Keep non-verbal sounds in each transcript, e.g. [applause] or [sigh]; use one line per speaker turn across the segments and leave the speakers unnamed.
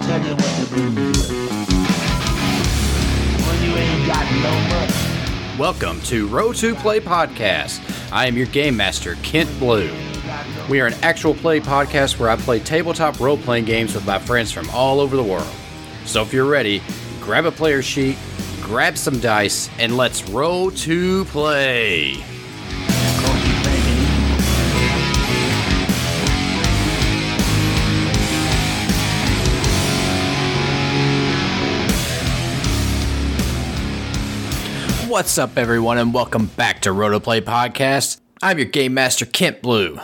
I'll tell you what. When you ain't got no money.
Welcome to Roll to Play Podcast. I am your game master, Kent Blue. We are an actual play podcast where I play tabletop role playing games with my friends from all over the world. So if you're ready, grab a player sheet, grab some dice, and let's roll to play. What's up, everyone, and welcome back to Roll to Play Podcast. I'm your game master, Kent Blue.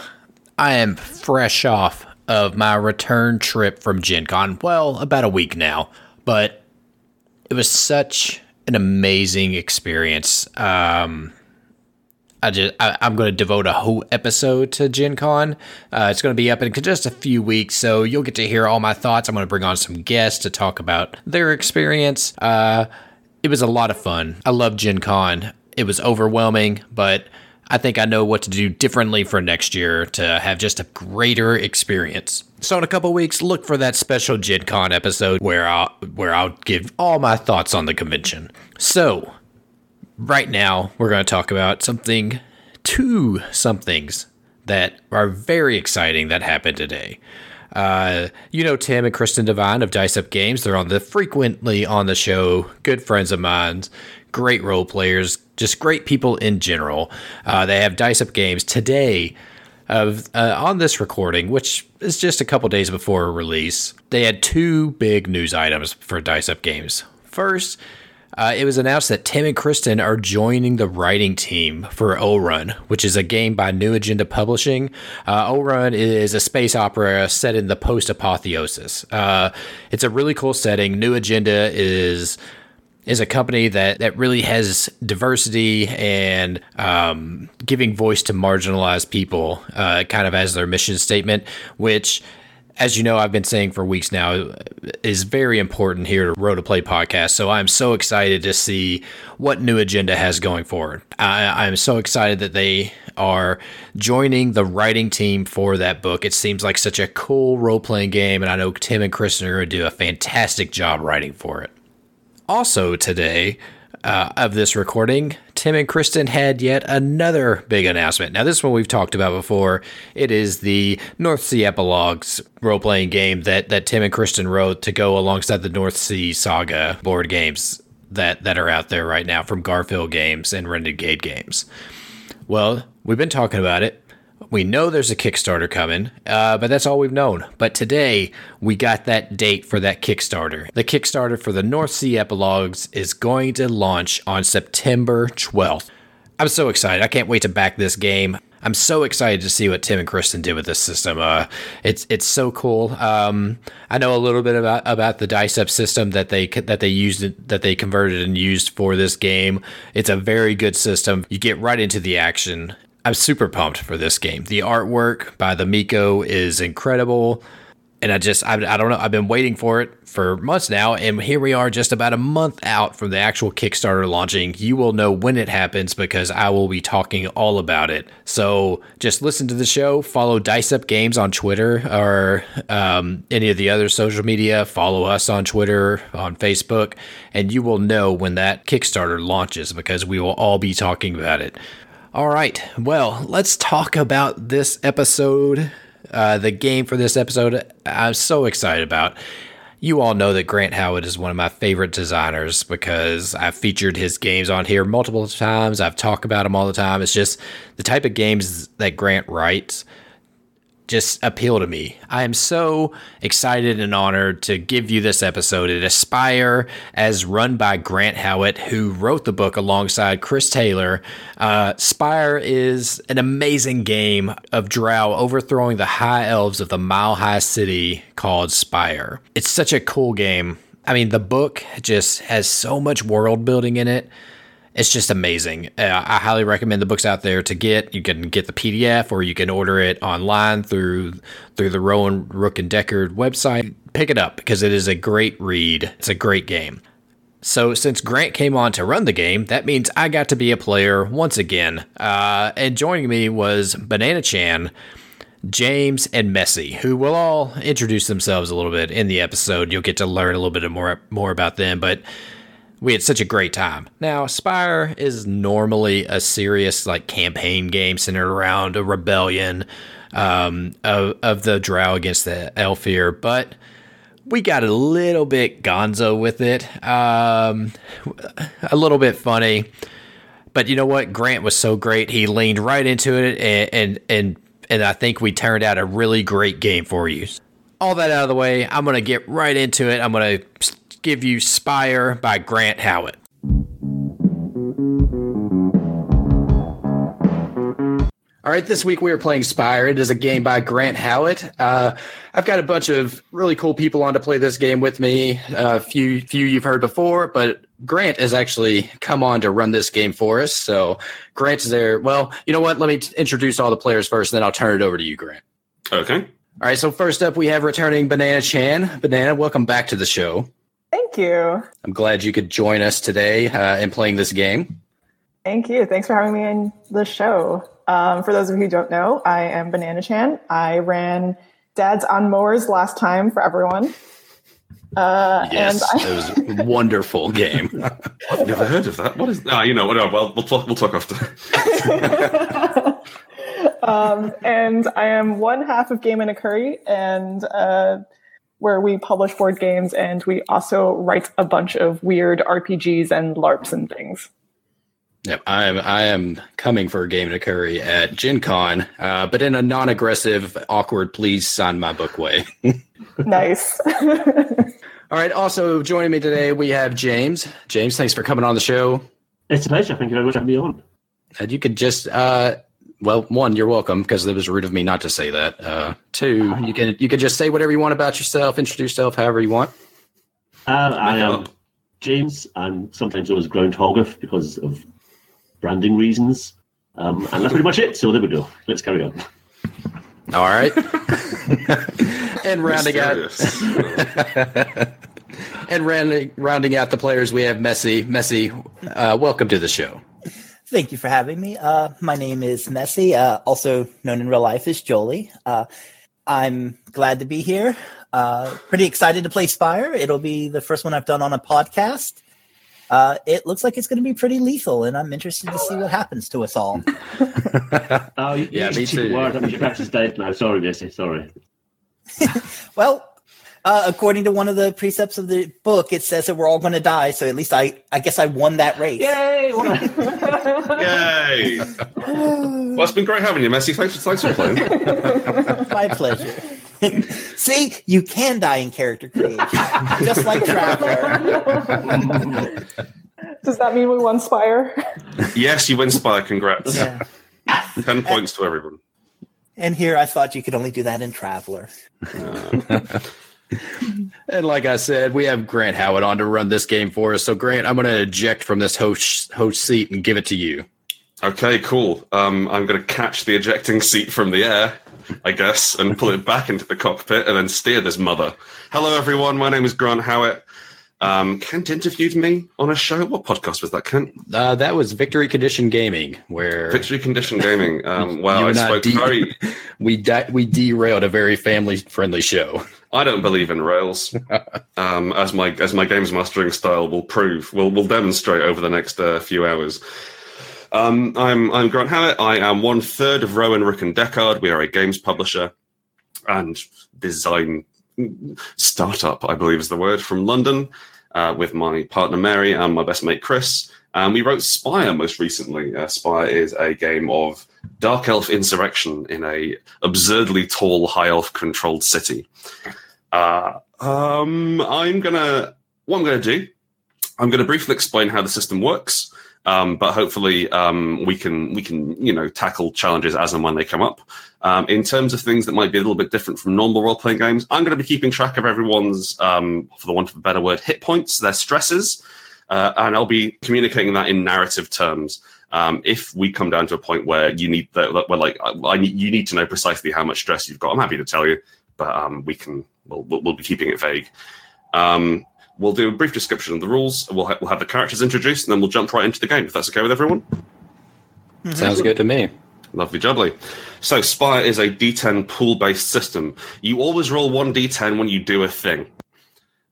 I am fresh off of my return trip from Gen Con. Well, about a week now, but it was such an amazing experience. Um, I just I, I'm going to devote a whole episode to Gen Con. Uh, it's going to be up in just a few weeks, so you'll get to hear all my thoughts. I'm going to bring on some guests to talk about their experience. Uh, it was a lot of fun. I love Gen Con. It was overwhelming, but I think I know what to do differently for next year to have just a greater experience. So in a couple weeks, look for that special Gen Con episode where I'll where I'll give all my thoughts on the convention. So right now we're going to talk about something two somethings that are very exciting that happened today uh, you know tim and kristen devine of dice up games. They're on the frequently on the show. Good friends of mine. Great role players. Just great people in general. Uh, they have dice up games today of uh, on this recording, which is just a couple days before release, they had two big news items for Dice Up Games. First, uh, it was announced that Tim and Kristen are joining the writing team for Orun, which is a game by New Agenda Publishing. Uh, Orun is a space opera set in the post apotheosis. Uh, it's a really cool setting. New Agenda is is a company that that really has diversity and um, giving voice to marginalized people, uh, kind of as their mission statement, which. As you know, I've been saying for weeks now, is very important here to Roll to Play podcast. So I'm so excited to see what new agenda has going forward. I, I'm so excited that they are joining the writing team for that book. It seems like such a cool role playing game, and I know Tim and Kristen are going to do a fantastic job writing for it. Also, today uh, of this recording, Tim and Kristen had yet another big announcement. Now, this one we've talked about before. It is the North Sea Epilogues role playing game that, that Tim and Kristen wrote to go alongside the North Sea Saga board games that, that are out there right now from Garphill Games and Renegade Games. Well, we've been talking about it. We know there's a Kickstarter coming, uh, but that's all we've known. But today, we got that date for that Kickstarter. The Kickstarter for the North Sea Epilogues is going to launch on September 12th. I'm so excited. I can't wait to back this game. I'm so excited to see what Tim and Kristen did with this system. Uh, it's it's so cool. Um, I know a little bit about about the dice up system that they that they used that they converted and used for this game. It's a very good system. You get right into the action. I'm super pumped for this game. The artwork by the Mico is incredible. And I just, I, I don't know, I've been waiting for it for months now. And here we are, just about a month out from the actual Kickstarter launching. You will know when it happens because I will be talking all about it. So just listen to the show, follow Dice Up Games on Twitter or um, any of the other social media. Follow us on Twitter, on Facebook, and you will know when that Kickstarter launches because we will all be talking about it. All right. Well, let's talk about this episode. Uh, the game for this episode, I'm so excited about. You all know that Grant Howitt is one of my favorite designers because I've featured his games on here multiple times. I've talked about them all the time. It's just the type of games that Grant writes just appeal to me. I am so excited and honored to give you this episode at Aspire, as run by Grant Howitt, who wrote the book alongside Chris Taylor. Uh, Spire is an amazing game of Drow overthrowing the high elves of the Mile High City called Spire. It's such a cool game. I mean, the book just has so much world building in it it's just amazing. Uh, I highly recommend the books out there to get. You can get the PDF or you can order it online through through the Rowan Rook and Deckard website. Pick it up because it is a great read. It's a great game. So since Grant came on to run the game, that means I got to be a player once again. Uh, and joining me was Banana Chan. James and Messi, who will all introduce themselves a little bit in the episode. You'll get to learn a little bit more more about them, but we had such a great time. Now, Spire is normally a serious like campaign game centered around a rebellion um, of of the Drow against the Aelfir, but we got a little bit gonzo with it, um, a little bit funny. But you know what? Grant was so great; he leaned right into it, and and and, and I think we turned out a really great game for you. All that out of the way, I'm gonna get right into it. I'm gonna give you Spire by Grant Howitt. All right, this week we are playing Spire. It is a game by Grant Howitt. Uh, I've got a bunch of really cool people on to play this game with me. A few, few you've heard before, but Grant has actually come on to run this game for us. So Grant is there. Well, you know what? Let me t- introduce all the players first, and then I'll turn it over to you, Grant.
Okay.
All right. So first up, we have returning Banana Chan. Banana, welcome back to the show.
Thank you.
I'm glad you could join us today uh, in playing this game.
Thank you. Thanks for having me in the show. Um, for those of you who don't know, I am Banana Chan. I ran Dad's on Mowers last time for everyone. Uh,
Yes,
and I,
it was a [laughs] wonderful game.
I've never heard of that. What is? Ah, you know, whatever. Well, we'll talk. We'll talk after. [laughs]
um, and I am one half of Game & a Curry, and uh, where we publish board games, and we also write a bunch of weird RPGs and LARPs and things.
Yep, I am. I am coming for a game to curry at Gen Con, uh, but in a non-aggressive, awkward, please sign my book way. [laughs]
nice. [laughs]
All right. Also joining me today, we have James. James, thanks for coming on the show.
It's a pleasure. Thank you very much for having me on.
And you could just, uh, well, one, you're welcome because it was rude of me not to say that. Uh, two, you can you can just say whatever you want about yourself, introduce yourself however you want.
Uh, I am
up.
James, and sometimes known as Groundhogger because of branding reasons. Um, and that's pretty much it. So there we go. Let's carry on.
All right. [laughs] and rounding out [laughs] and rounding rounding out the players, we have Messy. Messy, uh, welcome to the show.
Thank you for having me. Uh, my name is Messy, uh, also known in real life as Jolie. Uh, I'm glad to be here. Uh, pretty excited to play Spire. It'll be the first one I've done on a podcast. Uh, it looks like it's going to be pretty lethal, and I'm interested to see what happens to us all. [laughs]
Oh, you
Yeah,
used
me
a cheap
too.
Word. That means your character's dead now. Sorry, Missy. Sorry. [laughs]
Well, uh, according to one of the precepts of the book, it says that we're all going to die. So at least I, I guess I won that race.
Yay! [laughs]
Yay! [laughs] Well, it's been great having you, Messi. Thanks for thanks for playing. [laughs]
My pleasure. See, you can die in character creation, just like Traveler.
Does that mean we won Spire?
yes, you win Spire. Congrats.
Yeah.
Ten points to everyone.
And here I thought you could only do that in Traveler.
And like I said, we have Grant Howitt on to run this game for us. So Grant, I'm going to eject from this host host seat and give it to you.
Okay, cool. Um, I'm going to catch the ejecting seat from the air, I guess, and pull it back into the cockpit and then steer this mother. Hello, everyone. My name is Grant Howitt. Um, Kent interviewed me on a show. What podcast was that, Kent?
Uh, that was Victory Condition Gaming, where
Victory Condition Gaming. Um, [laughs] wow, I spoke
de-
very. [laughs]
we di- we derailed a very family friendly show.
I don't believe in rails, [laughs] um, as my as my games mastering style will prove. Will will demonstrate over the next uh, few hours. Um, I'm I'm Grant Howitt. I am one third of Rowan Rook and Deckard. We are a games publisher and design startup, I believe is the word, from London, uh, with my partner Mary and my best mate Chris. And we wrote Spire most recently. Uh, Spire is a game of dark elf insurrection in a absurdly tall high elf controlled city. Uh, um, I'm gonna what I'm gonna do. I'm gonna briefly explain how the system works. Um, but hopefully um, we can we can you know tackle challenges as and when they come up. Um, in terms of things that might be a little bit different from normal role playing games, I'm going to be keeping track of everyone's, um, for the want of a better word, hit points, their stresses, uh, and I'll be communicating that in narrative terms. Um, if we come down to a point where you need that, where like I, I you need to know precisely how much stress you've got, I'm happy to tell you, but um, we can we'll, we'll we'll be keeping it vague. Um, we'll do a brief description of the rules. We'll, ha- we'll have the characters introduced, and then we'll jump right into the game. If that's okay with everyone.
Sounds good to me.
Lovely jubbly. So Spire is a D10 pool-based system. You always roll one D10 when you do a thing.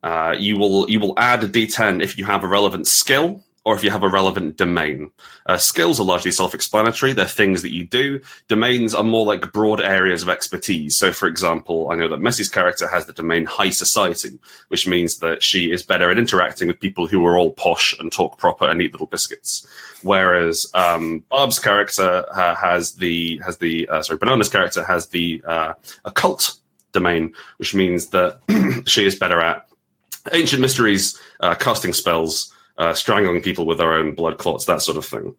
Uh, you will you will add a D10 if you have a relevant skill or if you have a relevant domain. Uh, skills are largely self-explanatory; they're things that you do. Domains are more like broad areas of expertise. So, for example, I know that Messi's character has the domain high society, which means that she is better at interacting with people who are all posh and talk proper and eat little biscuits. Whereas um, Barb's character uh, has the has the uh, sorry Banana's character has the uh, occult domain, which means that [clears throat] she is better at ancient mysteries, uh, casting spells, uh, strangling people with their own blood clots, that sort of thing.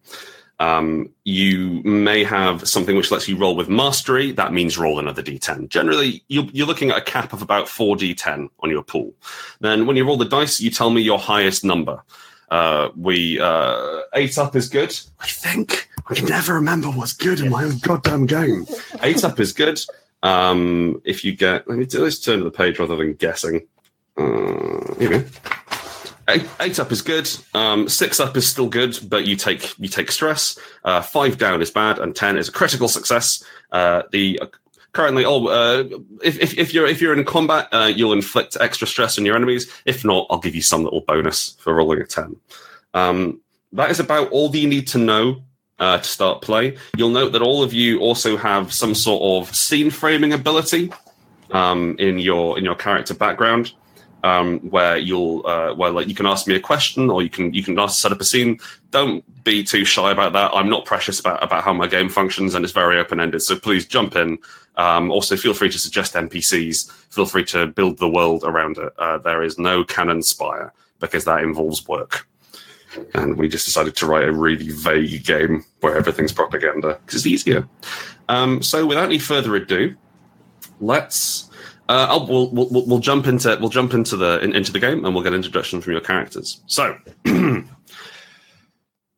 Um, you may have something which lets you roll with mastery. That means roll another d10. Generally, you're, you're looking at a cap of about 4d10 on your pool. Then, when you roll the dice, you tell me your highest number. Uh, we uh, eight up is good. I think I can never remember what's good in my own goddamn game. Eight up is good. Um, if you get, let me do, let's turn to the page rather than guessing. Uh, here we go. Eight, eight up is good. Um, six up is still good, but you take you take stress. Uh, five down is bad, and ten is a critical success. Uh, the uh, currently, oh, uh, if, if if you're if you're in combat, uh, you'll inflict extra stress on your enemies. If not, I'll give you some little bonus for rolling a ten. Um, that is about all you need to know uh, to start play. You'll note that all of you also have some sort of scene framing ability um, in your in your character background um, where you'll uh, where like you can ask me a question or you can you can ask set up a scene. Don't be too shy about that. I'm not precious about about how my game functions, and it's very open ended. So please jump in. Um, also, feel free to suggest NPCs. Feel free to build the world around it. Uh, there is no canon spire because that involves work. And we just decided to write a really vague game where everything's propaganda because it's easier. Um, so, without any further ado, let's uh, we'll, we'll we'll jump into we'll jump into the in, into the game and we'll get introduction from your characters. So, [clears throat]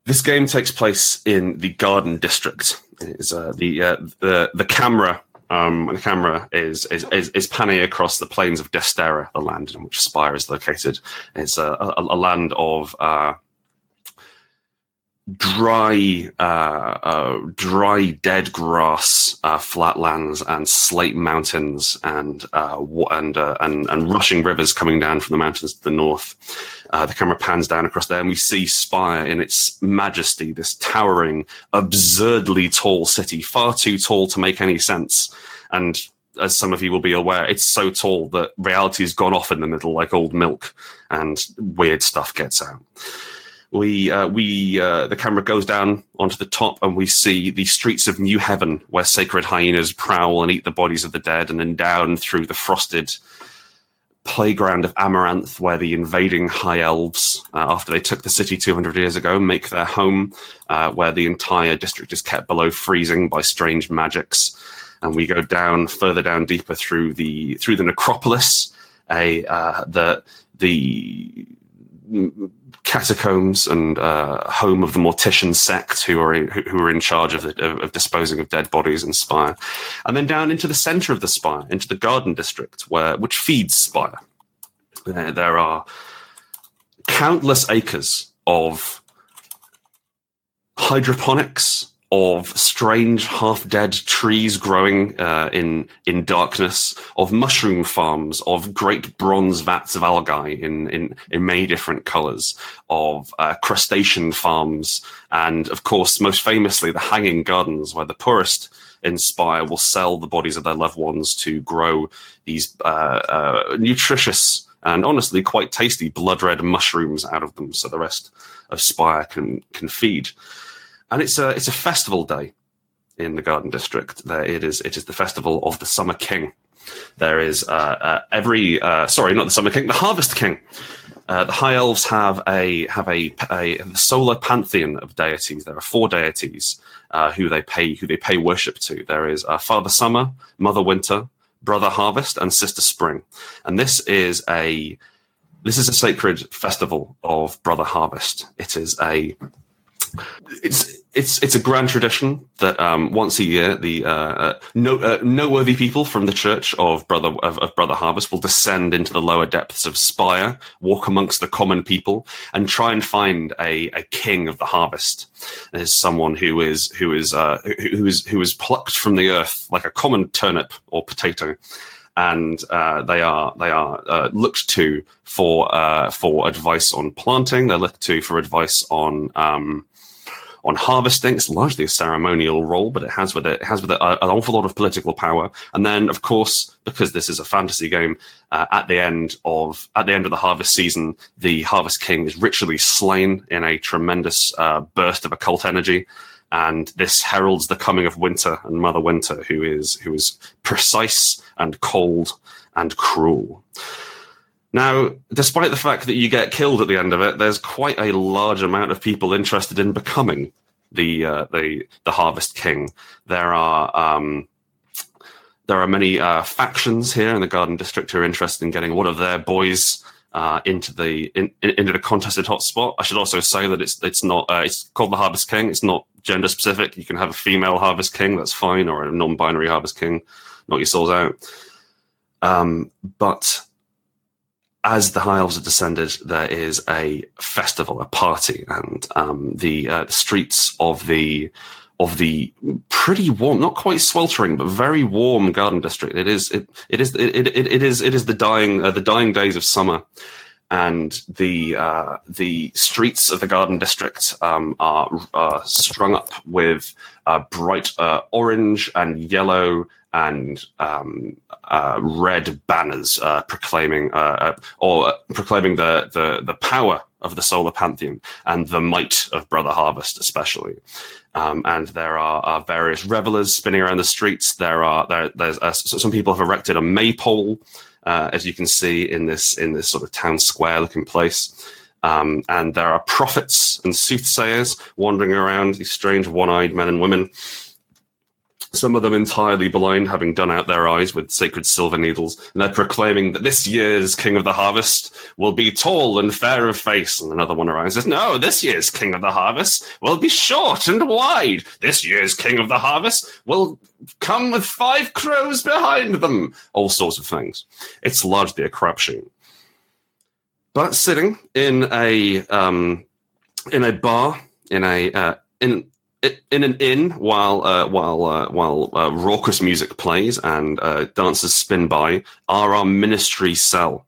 this game takes place in the Garden District. Is uh, the uh, the the camera um, the camera is, is is is panning across the plains of Destera, the land in which Spire is located. It's a, a, a land of uh, dry, uh, uh, dry, dead grass, uh, flatlands, and slate mountains, and uh, and, uh, and and rushing rivers coming down from the mountains to the north. Uh, the camera pans down across there, and we see Spire in its majesty, this towering, absurdly tall city, far too tall to make any sense, and. As some of you will be aware, it's so tall that reality has gone off in the middle like old milk, and weird stuff gets out we uh, we uh, the camera goes down onto the top and we see the streets of New Heaven, where sacred hyenas prowl and eat the bodies of the dead, and then down through the frosted playground of Amaranth, where the invading high elves, uh, after they took the city 200 years ago, make their home, uh, where the entire district is kept below freezing by strange magics, and we go down further down deeper through the through the necropolis, a uh, the the catacombs and uh, home of the Mortician sect, who are in, who are in charge of, the, of, of, disposing of dead bodies in Spire, and then down into the center of the Spire, into the Garden District, where which feeds Spire. There, there are countless acres of hydroponics of strange half-dead trees growing uh, in in darkness, of mushroom farms, of great bronze vats of algae in in, in many different colors, of uh, crustacean farms, and of course, most famously, the Hanging Gardens, where the poorest in Spire will sell the bodies of their loved ones to grow these uh, uh nutritious and honestly quite tasty blood red mushrooms out of them, so the rest of Spire can can feed and it's a it's a festival day in the Garden District. There it is. It is the festival of the Summer King. There is uh, uh, every uh, sorry, not the Summer King, the Harvest King. Uh, the High Elves have a have a, a, a, solar pantheon of deities. There are four deities uh, who they pay who they pay worship to. There is uh, Father Summer, Mother Winter, Brother Harvest, and Sister Spring. And this is a this is a sacred festival of Brother Harvest. It is a it's it's it's a grand tradition that um, once a year the uh, uh, no uh, noteworthy people from the Church of Brother of, of Brother Harvest will descend into the lower depths of Spire, walk amongst the common people, and try and find a, a king of the harvest. There's someone who is who is uh, who, is who is plucked from the earth like a common turnip or potato. And uh, they are they are uh, looked to for uh, for advice on planting. They're looked to for advice on um, on harvesting. It's largely a ceremonial role, but it has with it, it has with it a, an awful lot of political power. And then, of course, because this is a fantasy game, uh, at the end of at the end of the harvest season, the Harvest King is ritually slain in a tremendous uh, burst of occult energy. And this heralds the coming of winter and Mother Winter, who is who is precise and cold and cruel. Now, despite the fact that you get killed at the end of it, there's quite a large amount of people interested in becoming the uh, the the Harvest King. There are um, there are many uh, factions here in the Garden District who are interested in getting one of their boys uh, into the in, in, into the contested hotspot. I should also say that it's it's not uh, it's called the Harvest King. It's not gender specific. You can have a female Harvest King, that's fine, or a non-binary Harvest King. Knock your souls out. Um, but as the High Elves have descended, there is a festival, a party, and um, the, uh, streets of the of the pretty warm, not quite sweltering, but very warm Garden District. It is it it is it it, it is it is the dying uh, the dying days of summer, and the uh, the streets of the Garden District um, are uh, strung up with uh, bright uh, orange and yellow and um, uh, red banners uh, proclaiming uh, or proclaiming the, the the power of the solar pantheon and the might of Brother Harvest, especially. Um, and there are, are, various revelers spinning around the streets. There are there, there's uh, some people have erected a maypole, uh, as you can see in this in this sort of town square looking place. Um, and there are prophets and soothsayers wandering around, these strange one-eyed men and women some of them entirely blind, having done out their eyes with sacred silver needles, and they're proclaiming that this year's King of the Harvest will be tall and fair of face. And another one arises, no, this year's King of the Harvest will be short and wide. This year's King of the Harvest will come with five crows behind them. All sorts of things. It's largely a crapshoot. But sitting in a um, in a bar in a uh, in in an inn while uh, while uh, while uh, raucous music plays and uh, dancers spin by are our ministry cell.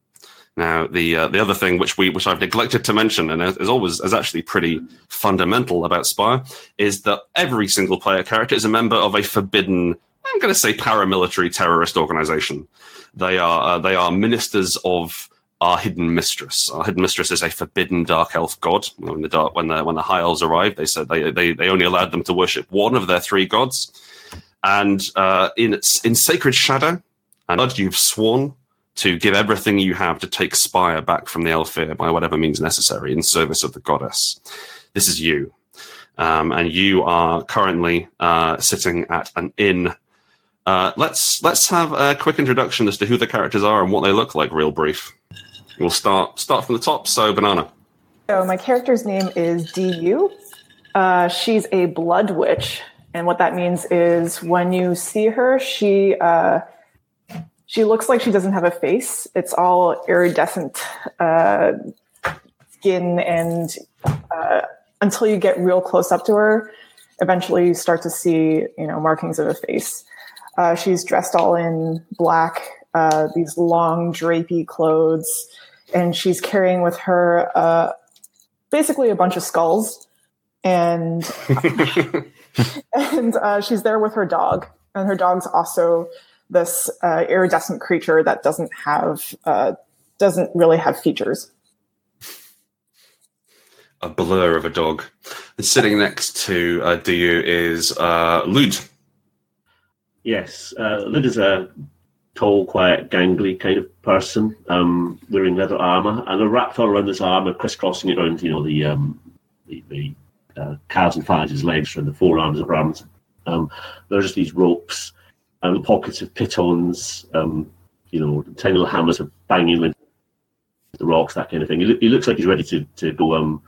Now, the uh, the other thing which we which I've neglected to mention and is always is actually pretty fundamental about Spire is that every single player character is a member of a forbidden. I'm going to say paramilitary terrorist organization. They are uh, they are ministers of our hidden mistress. Our hidden mistress is a forbidden dark elf god. When the dark, when the when the high elves arrived, they said they they, they only allowed them to worship one of their three gods. And uh, in in sacred shadow, and you've sworn to give everything you have to take Spire back from the Aelfir by whatever means necessary in service of the goddess. This is you, um, and you are currently uh, sitting at an inn. Uh, let's let's have a quick introduction as to who the characters are and what they look like, real brief. We'll start start from the top. So, banana.
So my character's name is Du. Uh, she's a blood witch, and what that means is when you see her, she uh, she looks like she doesn't have a face. It's all iridescent uh, skin, and uh, until you get real close up to her, eventually you start to see you know markings of a face. Uh, she's dressed all in black, uh, these long drapey clothes and she's carrying with her uh, basically a bunch of skulls, and [laughs] and uh, she's there with her dog, and her dog's also this uh, iridescent creature that doesn't have uh, doesn't really have features.
A blur of a dog. And sitting next to uh, Du is uh, Lud.
Yes, uh, Lud is a tall, quiet, gangly kind of person, um, wearing leather armor, and they're wrapped all around this armor, crisscrossing it around, you know, the um, the, the uh, calves and thighs, his legs, and the forearms and arms. Um, there's just these ropes and pockets of pitons, um, you know, tiny little hammers are banging into the rocks, that kind of thing. He, he, looks like he's ready to, to go um,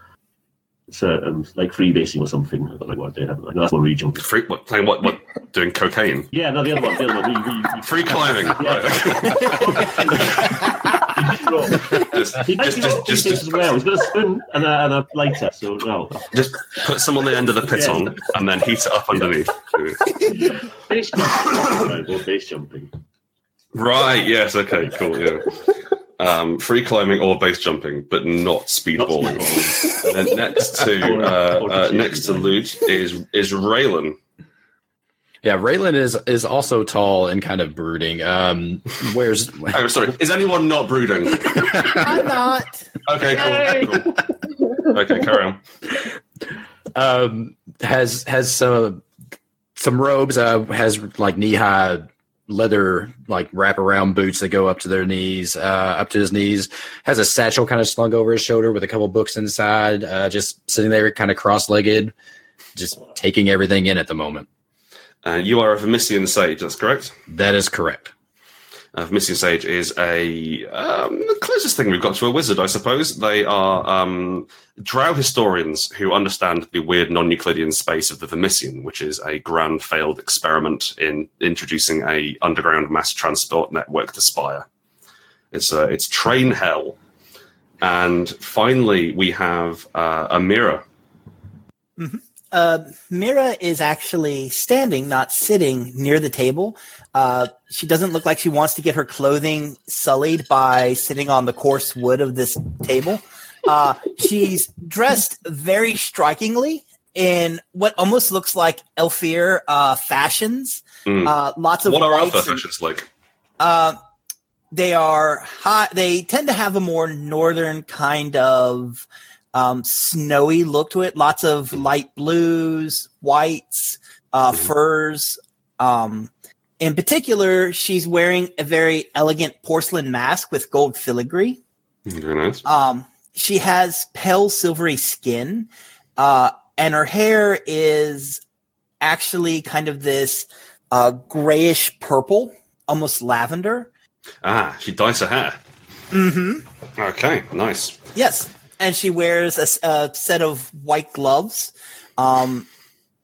Um, like freebasing or something. I don't know what they have. No, that's really jumping.
Free, what, playing what? What? Doing cocaine?
Yeah, no, the other one. The other one. You, you, you,
Free climbing. [laughs] [laughs] Just,
He
just,
just,
just, just,
as well. He's got a spoon and a, and a lighter. So no,
just put some on the end of the piton and then heat it up underneath. [laughs]
base [coughs] jumping.
Right. Yes. Okay. Cool. Yeah. Um, free climbing or base jumping, but not speedballing.
Not
and then next to [laughs] uh, uh, next to Lud is is Raylan.
Yeah, Raylan is is also tall and kind of brooding. Um, where's [laughs]
Oh, sorry. Is anyone not brooding?
I'm not.
Okay. Cool. cool. Okay. Carry on.
um has has some some robes. Uh, has like knee high leather like wraparound boots that go up to their knees, uh, up to his knees. Has a satchel kind of slung over his shoulder with a couple books inside. Uh, just sitting there, kind of cross legged, just taking everything in at the moment.
Uh, you are a Vermissian sage. That's correct.
That is correct.
Uh, Vermissian Sage is a um, the closest thing we've got to a wizard, I suppose. They are um, drow historians who understand the weird non-Euclidean space of the Vermissian, which is a grand failed experiment in introducing a underground mass transport network to Spire. It's uh, it's train hell, and finally we have uh, Amira.
Uh, Mira is actually standing, not sitting, near the table. Uh, she doesn't look like she wants to get her clothing sullied by sitting on the coarse wood of this table. Uh, [laughs] she's dressed very strikingly in what almost looks like Aelfir uh, fashions.
Mm.
Uh, lots of
What are
Aelfir
fashions like?
uh, they are hot. They tend to have a more northern kind of um, snowy look to it. Lots of light blues, whites, uh, furs. Um, in particular, she's wearing a very elegant porcelain mask with gold filigree.
Very nice.
Um, she has pale silvery skin, uh, and her hair is actually kind of this uh, grayish purple, almost lavender.
Ah, she dyes her hair.
Mm-hmm.
Okay, nice.
Yes, and she wears a set of white gloves. Um,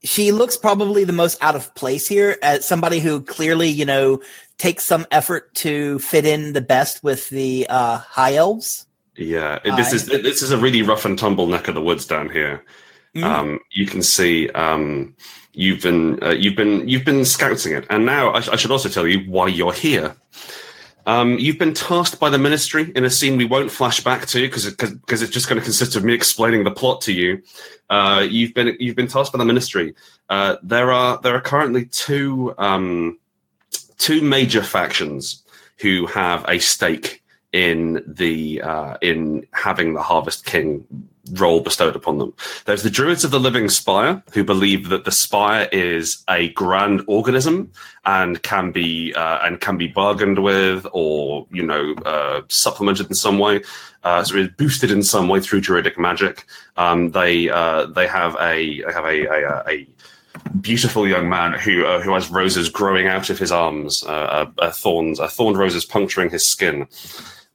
she looks probably the most out of place here as somebody who clearly, you know, takes some effort to fit in the best with the uh, high elves.
Yeah, this is this is a really rough and tumble neck of the woods down here.
Mm.
Um, you can see um, you've been uh, you've been you've been scouting it, and now I, I should also tell you why you're here. Um, you've been tasked by the ministry in a scene we won't flash back to because because it's just going to consist of me explaining the plot to you. Uh, you've been you've been tasked by the ministry. Uh, there are there are currently two um, two major factions who have a stake in the uh, in having the Harvest King role bestowed upon them. There's the Druids of the Living Spire who believe that the spire is a grand organism and can be uh, and can be bargained with or you know uh, supplemented in some way, uh, so it's boosted in some way through druidic magic. Um, they uh, they have a have a, a, a beautiful young man who uh, who has roses growing out of his arms, uh, uh, thorns, uh, thorned roses puncturing his skin.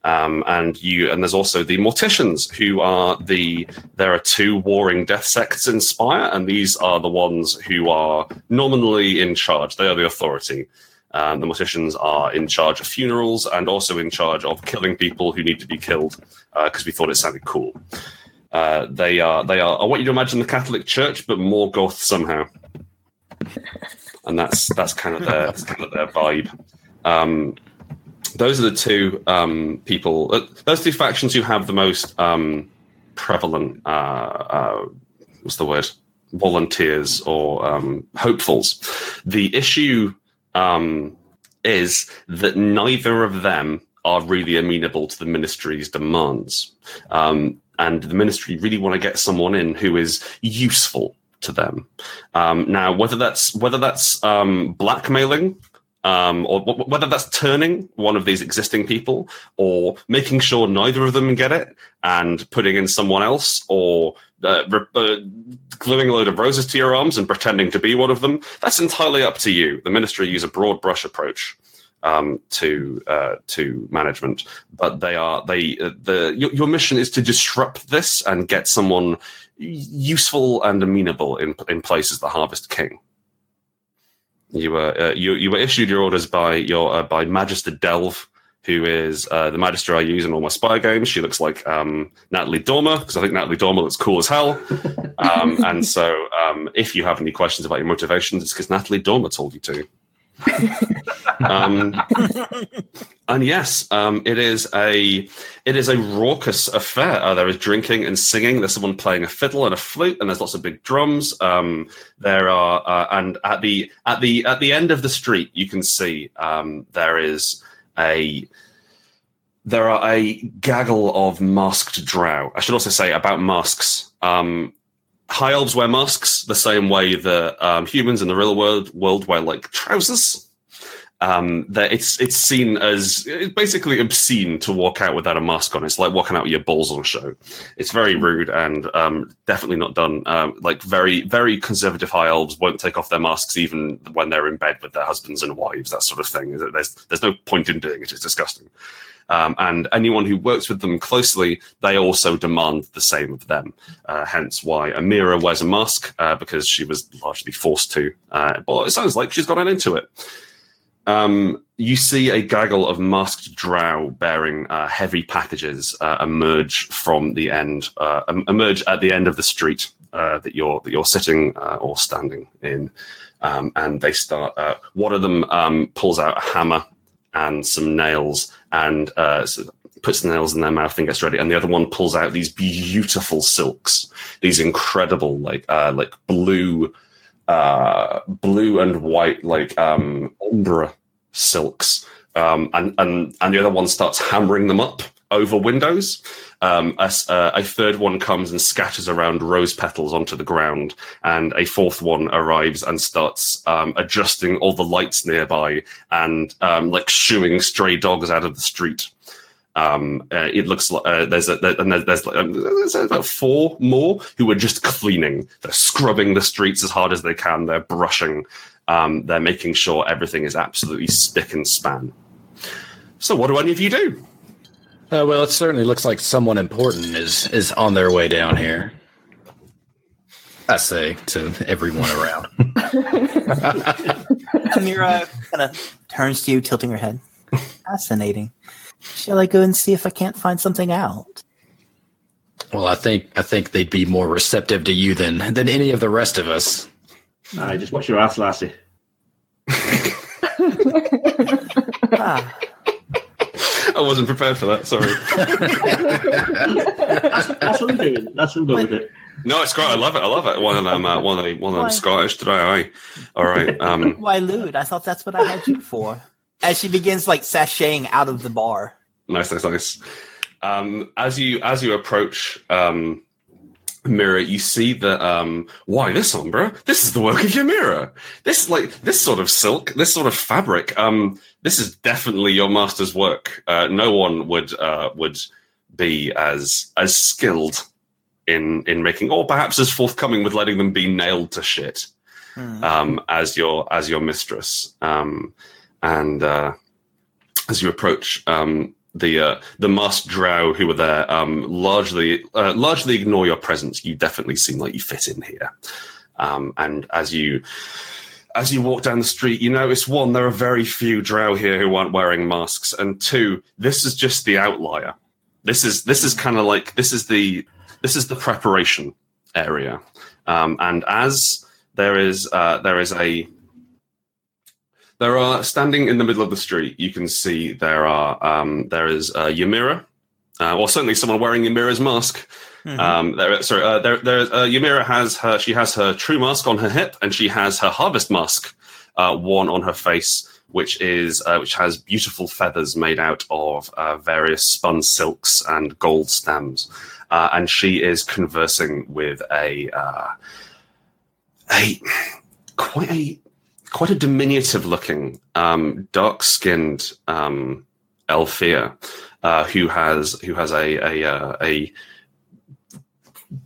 Um, and you and there's also the morticians who are the there are two warring death sects in Spire, and these are the ones who are nominally in charge. They are the authority. Um, the morticians are in charge of funerals and also in charge of killing people who need to be killed because we thought it sounded cool. Uh, they are they are. I want you to imagine the Catholic Church, but more goth somehow. And that's that's kind of their kind of their vibe. Um, those are the two um, people. Uh, those two factions who have the most um, prevalent. Uh, uh, what's the word? Volunteers or um, hopefuls. The issue um, is that neither of them are really amenable to the ministry's demands. Um, and the ministry really want to get someone in who is useful to them. Um, now, whether that's whether that's blackmailing um, or w- whether that's turning one of these existing people or making sure neither of them get it and putting in someone else or uh, re- uh, gluing a load of roses to your arms and pretending to be one of them, that's entirely up to you. The ministry use a broad brush approach. um, to uh, to management, but they are they uh, the your, your mission is to disrupt this and get someone useful and amenable in in place as the Harvest King. You were uh, you you were issued your orders by your uh, by Magister Delve, who is uh, the Magister I use in all my spy games. She looks like um, Natalie Dormer because I think Natalie Dormer looks cool as hell. [laughs] Um, and so, um, if you have any questions about your motivations, it's because Natalie Dormer told you to. [laughs] um, and yes, um, it is a it is a raucous affair. Uh, there is drinking and singing. There's someone playing a fiddle and a flute, and there's lots of big drums. Um, there are, uh, and at the at the at the end of the street, you can see um, there is a there are a gaggle of masked drow. I should also say about masks. Um, high elves wear masks the same way that um, humans in the real world world wear like trousers. Um, that it's it's seen as it's basically obscene to walk out without a mask on. It's like walking out with your balls on show. It's very rude and um, definitely not done. Um, like very very conservative high elves won't take off their masks even when they're in bed with their husbands and wives. That sort of thing. There's there's no point in doing it. It's disgusting. Um, and anyone who works with them closely, they also demand the same of them. Uh, hence why Amira wears a mask uh, because she was largely forced to. Uh, but it sounds like she's gotten into it. Um, you see a gaggle of masked drow bearing uh, heavy packages uh, emerge from the end, uh, emerge at the end of the street uh, that you're that you're sitting uh, or standing in, um, and they start. Uh, one of them um, pulls out a hammer and some nails and uh, puts the nails in their mouth and gets ready. And the other one pulls out these beautiful silks, these incredible like uh, like blue, uh, blue and white like um, ombre silks. Um, and and and the other one starts hammering them up over windows. Um, a, uh, a third one comes and scatters around rose petals onto the ground, and a fourth one arrives and starts um, adjusting all the lights nearby and um, like shooing stray dogs out of the street. Um, uh, it looks like uh, there's a, there, and there's, there's, um, there's about four more who are just cleaning. They're scrubbing the streets as hard as they can. They're brushing. Um, they're making sure everything is absolutely spick and span. So, what do any of you do?
Uh, well, it certainly looks like someone important is is on their way down here. I say to everyone around.
Amira kind of turns to you, tilting her head. Fascinating. Shall I go and see if I can't find something out?
well, I think I think they'd be more receptive to you than than any of the rest of us.
I just watch your ass, lassie. [laughs]
Ah,
I wasn't prepared for that. Sorry. [laughs]
That's what I'm doing. That's what I'm going with it.
no, it's great. I love it. I love it. One of them. Uh, one of the one of them Scottish today. Aye. All right. Um, [laughs]
why, Lude? I thought that's what I had you for. As she begins like sashaying out of the bar.
nice, nice, nice. Um, as you as you approach um, Mirror, you see the um, why this Umbra? This is the work of your mirror. This like this sort of silk, this sort of fabric. Um, this is definitely your master's work. Uh, no one would uh, would be as as skilled in in making, or perhaps as forthcoming with letting them be nailed to shit
Hmm.
um, as your as your mistress. Um, and uh, as you approach um, the uh, the masked drow who were there, um, largely uh, largely ignore your presence. You definitely seem like you fit in here. Um, and as you as you walk down the street, you notice one, there are very few drow here who aren't wearing masks, and two, this is just the outlier. This is this is kind of like this is the this is the preparation area. Um, and as there is uh, there is a there are standing in the middle of the street. You can see there are um, there is uh, Ymira, uh, or certainly someone wearing Ymira's mask.
Mhm.
Um, there, sorry, uh, there, there. Uh, Ymira has her. She has her true mask on her hip, and she has her harvest mask uh, worn on her face, which is uh, which has beautiful feathers made out of uh, various spun silks and gold stems. Uh, and she is conversing with a uh, a quite a quite a diminutive looking, um, dark skinned um, Aelfir, uh, who has who has a a, uh, a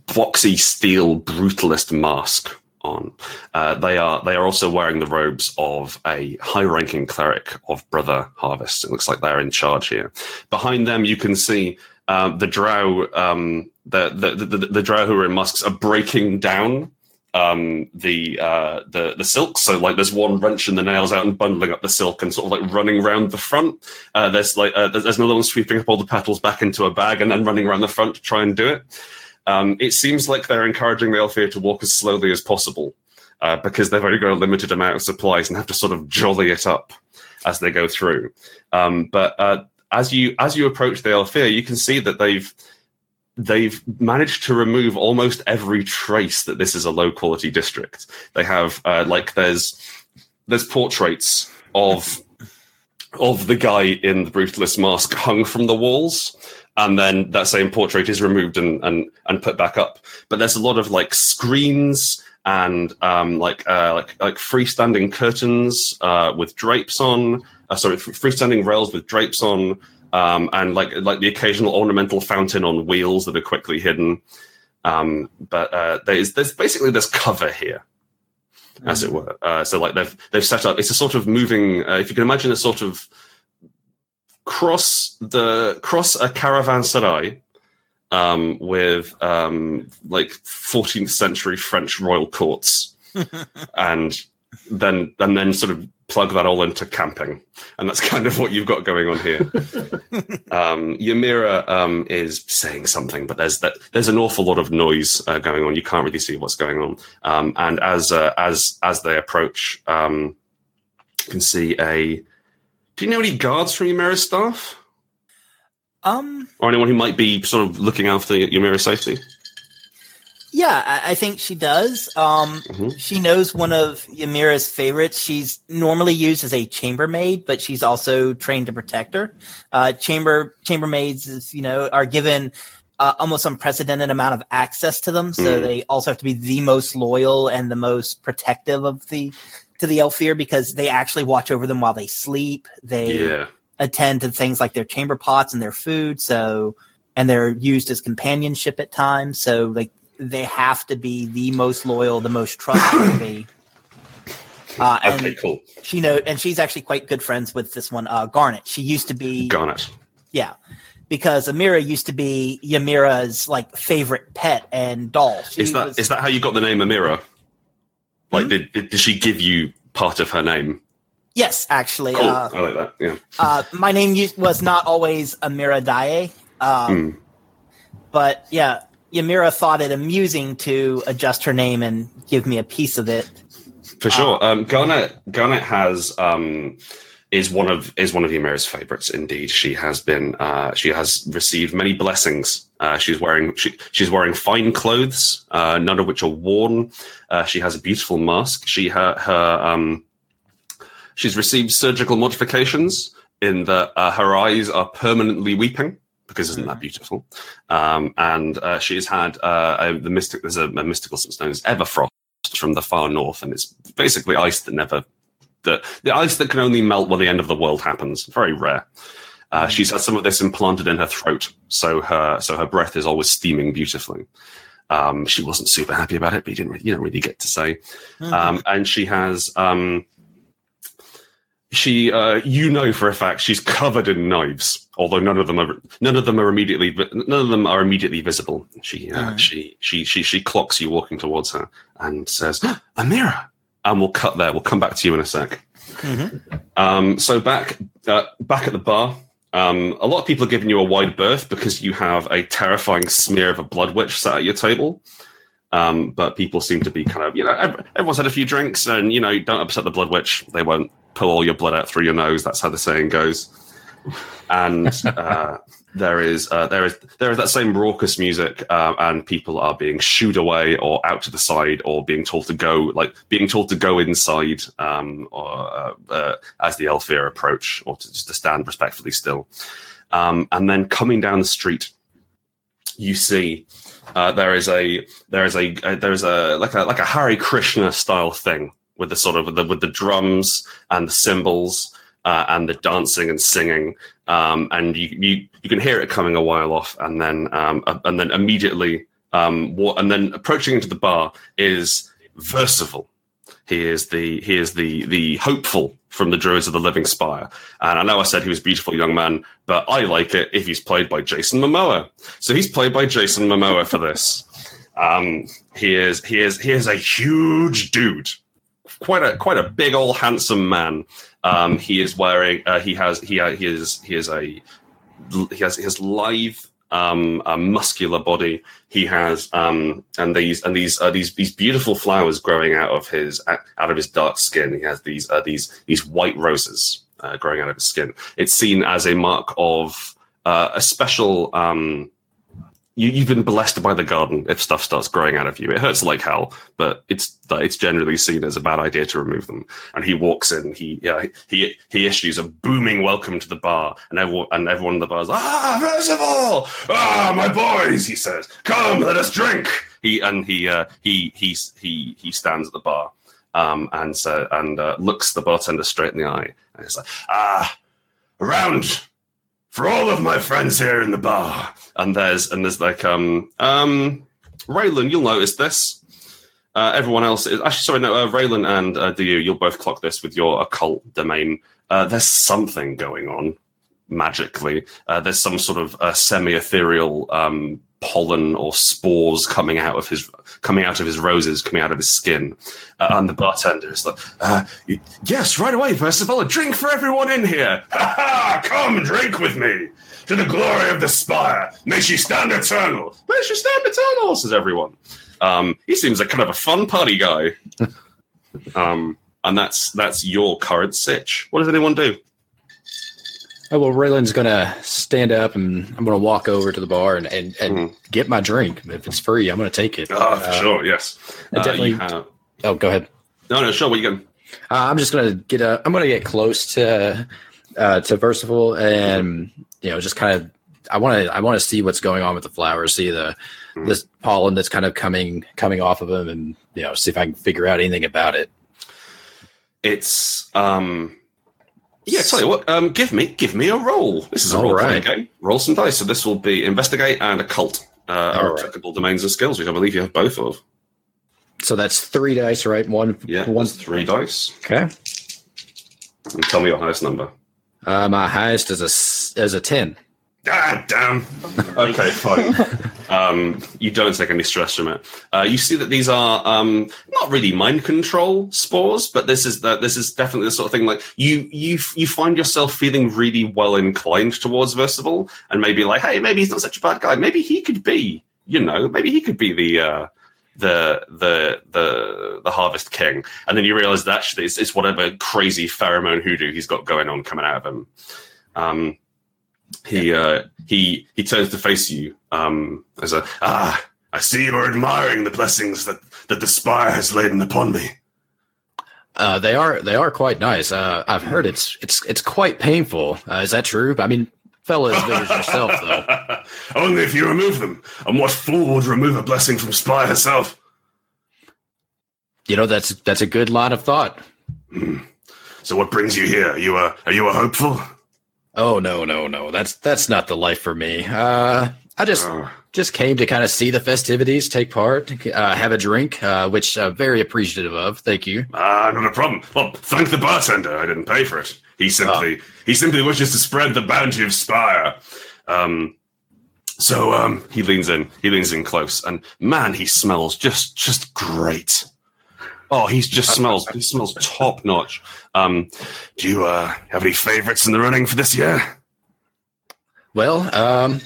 boxy steel brutalist mask on. Uh, they are they are also wearing the robes of a high-ranking cleric of Brother Harvest. It looks like they're in charge here. Behind them, you can see um, the drow, um, the, the, the the drow who are in musks are breaking down um, the uh, the the silk. So like, there's one wrenching the nails out and bundling up the silk and sort of like running around the front. Uh, there's like uh, there's another one sweeping up all the petals back into a bag and then running around the front to try and do it. Um, it seems like they're encouraging the Aelfir to walk as slowly as possible uh, because they've only got a limited amount of supplies and have to sort of jolly it up as they go through. Um, but uh, as you as you approach the Aelfir, you can see that they've they've managed to remove almost every trace that this is a low quality district. They have uh, like there's there's portraits of of the guy in the brutalist mask hung from the walls and then that same portrait is removed and and, and put back up but there's a lot of like screens and um, like uh, like like freestanding curtains uh, with drapes on uh, sorry freestanding rails with drapes on um, and like like the occasional ornamental fountain on wheels that are quickly hidden. Um, but uh, there's there's basically this cover here as it were. Uh, so like they've they've set up it's a sort of moving uh, if you can imagine a sort of cross the cross a caravanserai um, with um, like 14th century French royal courts, [laughs] and then and then sort of plug that all into camping, and that's [laughs] kind of what you've got going on here. [laughs] um, Ymira um, is saying something, but there's that there's an awful lot of noise uh, going on. You can't really see what's going on, um, and as uh, as as they approach, um, you can see a do you know any guards from Ymira's staff?
Um,
or anyone who might be sort of looking after Ymira's safety?
Yeah, I, I think she does. Um,
Mhm.
she knows one of Ymira's favorites. She's normally used as a chambermaid, but she's also trained to protect her. Uh, chamber chambermaids, is, you know, are given uh, almost unprecedented amount of access to them, so
Mm.
they also have to be the most loyal and the most protective of the to the Aelfir because they actually watch over them while they sleep. They
Yeah.
attend to things like their chamber pots and their food. So, and they're used as companionship at times. So, like, they have to be the most loyal, the most trustworthy. [coughs] Uh,
Okay, cool.
she know, and she's actually quite good friends with this one, uh, Garnet. She used to be,
Garnet.
yeah, because Amira used to be Yamira's like favorite pet and doll. She
Is that
was-
is that how you got the name Amira? Like,
Hmm?
did, did did she give you part of her name?
yes, actually.
Cool.
Uh,
I like that. Yeah.
uh, my name was not always Amira Daye. Um,
Mm.
But yeah, Ymira thought it amusing to adjust her name and give me a piece of it.
For sure. Um, Garnet Garnet has um, is one of is one of Ymira's favorites. Indeed, she has been. Uh, she has received many blessings. Uh, she's wearing she, she's wearing fine clothes, uh, none of which are worn. Uh, she has a beautiful mask. She her her um, she's received surgical modifications in that uh, her eyes are permanently weeping because isn't that beautiful? Um, and uh, she's had uh, a, the mystic. There's a, a mystical substance known as Everfrost from the far north, and it's basically ice that never that the ice that can only melt when the end of the world happens. Very rare. Uh, she's had some of this implanted in her throat, so her so her breath is always steaming beautifully. Um, she wasn't super happy about it, but you didn't really, you don't really get to say. Um, and she has um, she uh, you know for a fact she's covered in knives, although none of them are none of them are immediately none of them are immediately visible. She uh,
Mhm.
she she she she clocks you walking towards her and says, [gasps] "Amira," and we'll cut there. We'll come back to you in a sec.
Mhm.
Um, so back uh, back at the bar, um, a lot of people are giving you a wide berth because you have a terrifying smear of a blood witch sat at your table. Um, but people seem to be kind of, you know, everyone's had a few drinks, and you know, don't upset the blood witch. They won't pull all your blood out through your nose. That's how the saying goes. And [laughs] uh, there is uh, there is there is that same raucous music, uh, and people are being shooed away or out to the side, or being told to go, like being told to go inside, um, or uh, uh, as the Aelfir approach, or to just to stand respectfully still. Um, and then coming down the street, you see uh, there is a there is a uh, there is a like a like a Hare Krishna style thing with the sort of with the, with the drums and the cymbals uh, and the dancing and singing, um, and you, you you can hear it coming a while off, and then um, uh, and then immediately um, what, and then approaching into the bar is Versival. He is the he is the the hopeful from the Druids of the Living Spire. And I know I said he was a beautiful young man, but I like it if he's played by Jason Momoa. So he's played by Jason Momoa for this. Um, he is he is he is a huge dude, quite a quite a big old handsome man. Um, he is wearing uh, he has he uh, he is he is a he has his lithe um, a muscular body. He has um, and these and these uh, these these beautiful flowers growing out of his out of his dark skin. He has these uh, these these white roses uh, growing out of his skin. It's seen as a mark of uh, a special. Um, you, you've been blessed by the garden if stuff starts growing out of you. It hurts like hell, but it's it's generally seen as a bad idea to remove them. And he walks in, he yeah, he he issues a booming welcome to the bar, and everyone and everyone in the bar is ah Versival, ah my boys, he says, come let us drink. He and he uh, he he he he stands at the bar, um, and so and uh, looks the bartender straight in the eye, and he's like ah around for all of my friends here in the bar. And there's and there's like um um Raylan, you'll notice this. Uh, everyone else is actually sorry, no, uh, Raylan and uh, you you'll both clock this with your occult domain. Uh, there's something going on magically. Uh, there's some sort of uh, semi-ethereal um, pollen or spores coming out of his coming out of his roses, coming out of his skin. Uh, and the bartender is like, uh, "Yes, right away, Versival, a drink for everyone in here. [laughs] Ha ha! Come drink with me to the glory of the spire. May she stand eternal. May she stand eternal," says everyone. Um, he seems like kind of a fun party guy. [laughs] um, and that's that's your current sitch. What does anyone do?
Oh, well, Raylan's gonna stand up and I'm gonna walk over to the bar and, and, and
Mhm.
get my drink. If it's free, I'm gonna take it.
For
Uh,
sure, yes.
I
Uh,
definitely-
have-
Oh, go ahead.
no, no, sure. What you going?
Uh, I'm just gonna get a. I'm gonna get close to uh, to Versival and you know just kind of. I want to. I want to see what's going on with the flowers. See the
Mhm.
this pollen that's kind of coming coming off of them, and you know see if I can figure out anything about it.
It's um. Yeah, tell you what. Um, give me, give me a roll. This is a
All
role playing game. Roll some dice. So this will be investigate and occult. Uh, are
right.
applicable domains and skills, which I believe you have both of.
So that's three dice, right? One.
Yeah,
One.
one three dice.
Okay.
And tell me your highest number.
Uh, my highest is a is a ten.
Ah, damn. Okay, fine. [laughs] um, you don't take any stress from it. Uh, you see that these are um, not really mind control spores, but this is that this is definitely the sort of thing like you you you find yourself feeling really well inclined towards Versival, and maybe like, hey, maybe he's not such a bad guy. Maybe he could be, you know, maybe he could be the. Uh, the the the the harvest king, and then you realize that actually it's, it's whatever crazy pheromone hoodoo he's got going on coming out of him. Um, he uh, he he turns to face you um, as a ah. I see you are admiring the blessings that that the spire has laden upon me.
Uh, they are they are quite nice. Uh, I've heard it's it's it's quite painful. Uh, is that true? I mean, fellas, there's yourself though. [laughs]
Only if you remove them. And what fool would remove a blessing from Spire herself?
You know that's that's a good line of thought.
So what brings you here? Are you a are you a hopeful?
Oh no no no that's that's not the life for me. Uh, I just
Oh,
just came to kind of see the festivities, take part, uh, have a drink, uh, which uh, very appreciative of. Thank you.
Ah, not a problem. Well, thank the bartender. I didn't pay for it. He simply he simply wishes to spread the bounty of Spire. Um, so um, he leans in. He leans in close, and man, he smells just just great. Oh, he just smells. He smells top notch. Um, do you uh, have any favorites in the running for this year?
Well, um,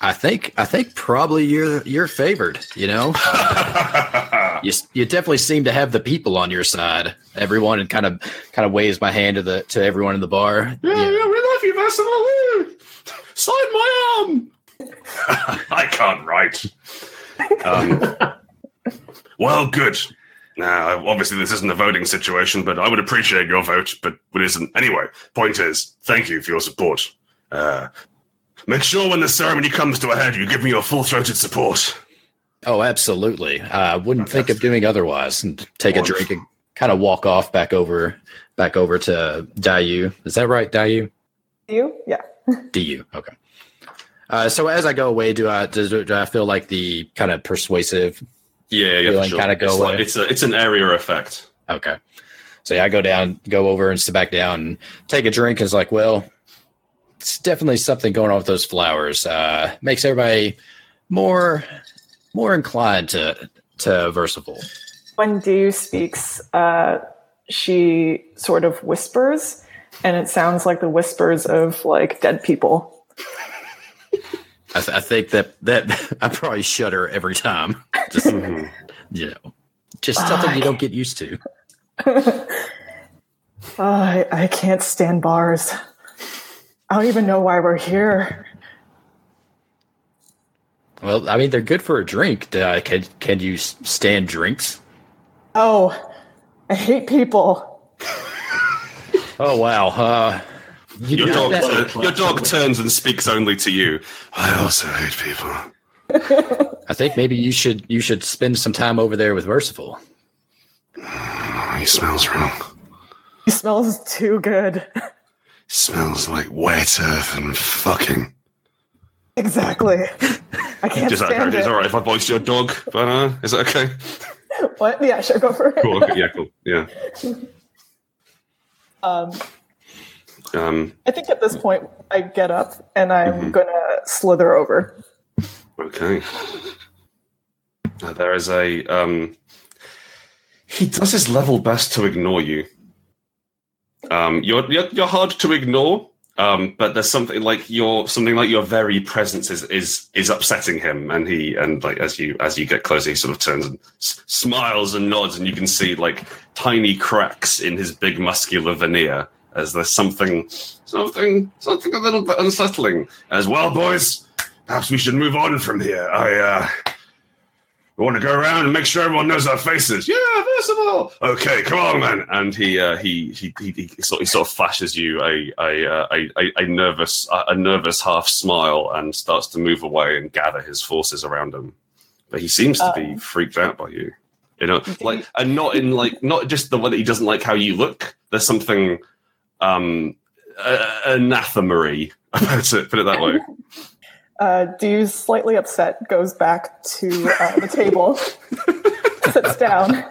I think I think probably you're you're favored. You know, [laughs] you you definitely seem to have the people on your side. Everyone and kind of kind of waves my hand to the to everyone in the bar.
Yeah,
Yeah.
yeah, we love you, Vassal. Sign my arm. [laughs] I can't write. Um, well, good. Now, obviously, this isn't a voting situation, but I would appreciate your vote, but it isn't. Anyway, point is, thank you for your support. Uh, make sure when the ceremony comes to a head, you give me your full throated support.
Oh, absolutely. I wouldn't think of doing otherwise. And take a drink and kind of walk off back over back over to Dayu. Is that right, Dayu?
You? Yeah. [laughs]
Du. Okay. Uh, so as I go away, do I do, do I feel like the kind of persuasive
Yeah, yeah,
Feeling
sure.
kinda go
it's, like,
away.
it's a it's an area effect.
Okay. So yeah, I go down, go over and sit back down and take a drink. Is like, well, it's definitely something going on with those flowers. Uh, makes everybody more more inclined to to Versival.
When Dew speaks, uh, she sort of whispers, and it sounds like the whispers of like dead people. [laughs]
I, th- I think that that [laughs] I probably shudder every time. Just
Mhm.
you know, just something you don't get used to. [laughs]
I, I can't stand bars. I don't even know why we're here.
Well, I mean, they're good for a drink. Uh, can can you stand drinks?
Oh, I hate people.
Oh wow. Uh, you
Your dog,
that-
your dog turns and speaks only to you. I also hate people. [laughs]
I think maybe you should you should spend some time over there with Versival. [sighs]
Oh, he smells wrong.
He smells too good.
Smells like wet earth and fucking.
exactly. I [laughs] can't
Is that
stand
okay? Is
it.
it all right if I voice your dog? But uh, is that okay?
What? Yeah, sure, go for it.
Cool. Okay, yeah, cool. Yeah. [laughs]
Um,
Um.
I think at this point, I get up and I'm
Mm-hmm.
gonna slither over.
Okay. There is a. Um, he does his level best to ignore you. Um, you're, you're you're hard to ignore. Um, but there's something like your something like your very presence is is is upsetting him, and he and like as you as you get closer, he sort of turns and s- smiles and nods, and you can see like tiny cracks in his big muscular veneer as there's something something something a little bit unsettling. As well, boys, perhaps we should move on from here. I uh want to go around and make sure everyone knows our faces. Yeah, first of all. Okay, come on, man. And he uh, he, he he he sort he sort of flashes you a a uh, a, a, nervous a, a nervous half smile and starts to move away and gather his forces around him. But he seems to be
Um,
freaked out by you. You know, like and not in like not just the way that he doesn't like how you look. There's something um uh, anathemary about [laughs] it. Put it that way.
Uh, Dew's slightly upset, goes back to uh, the table, [laughs] sits down,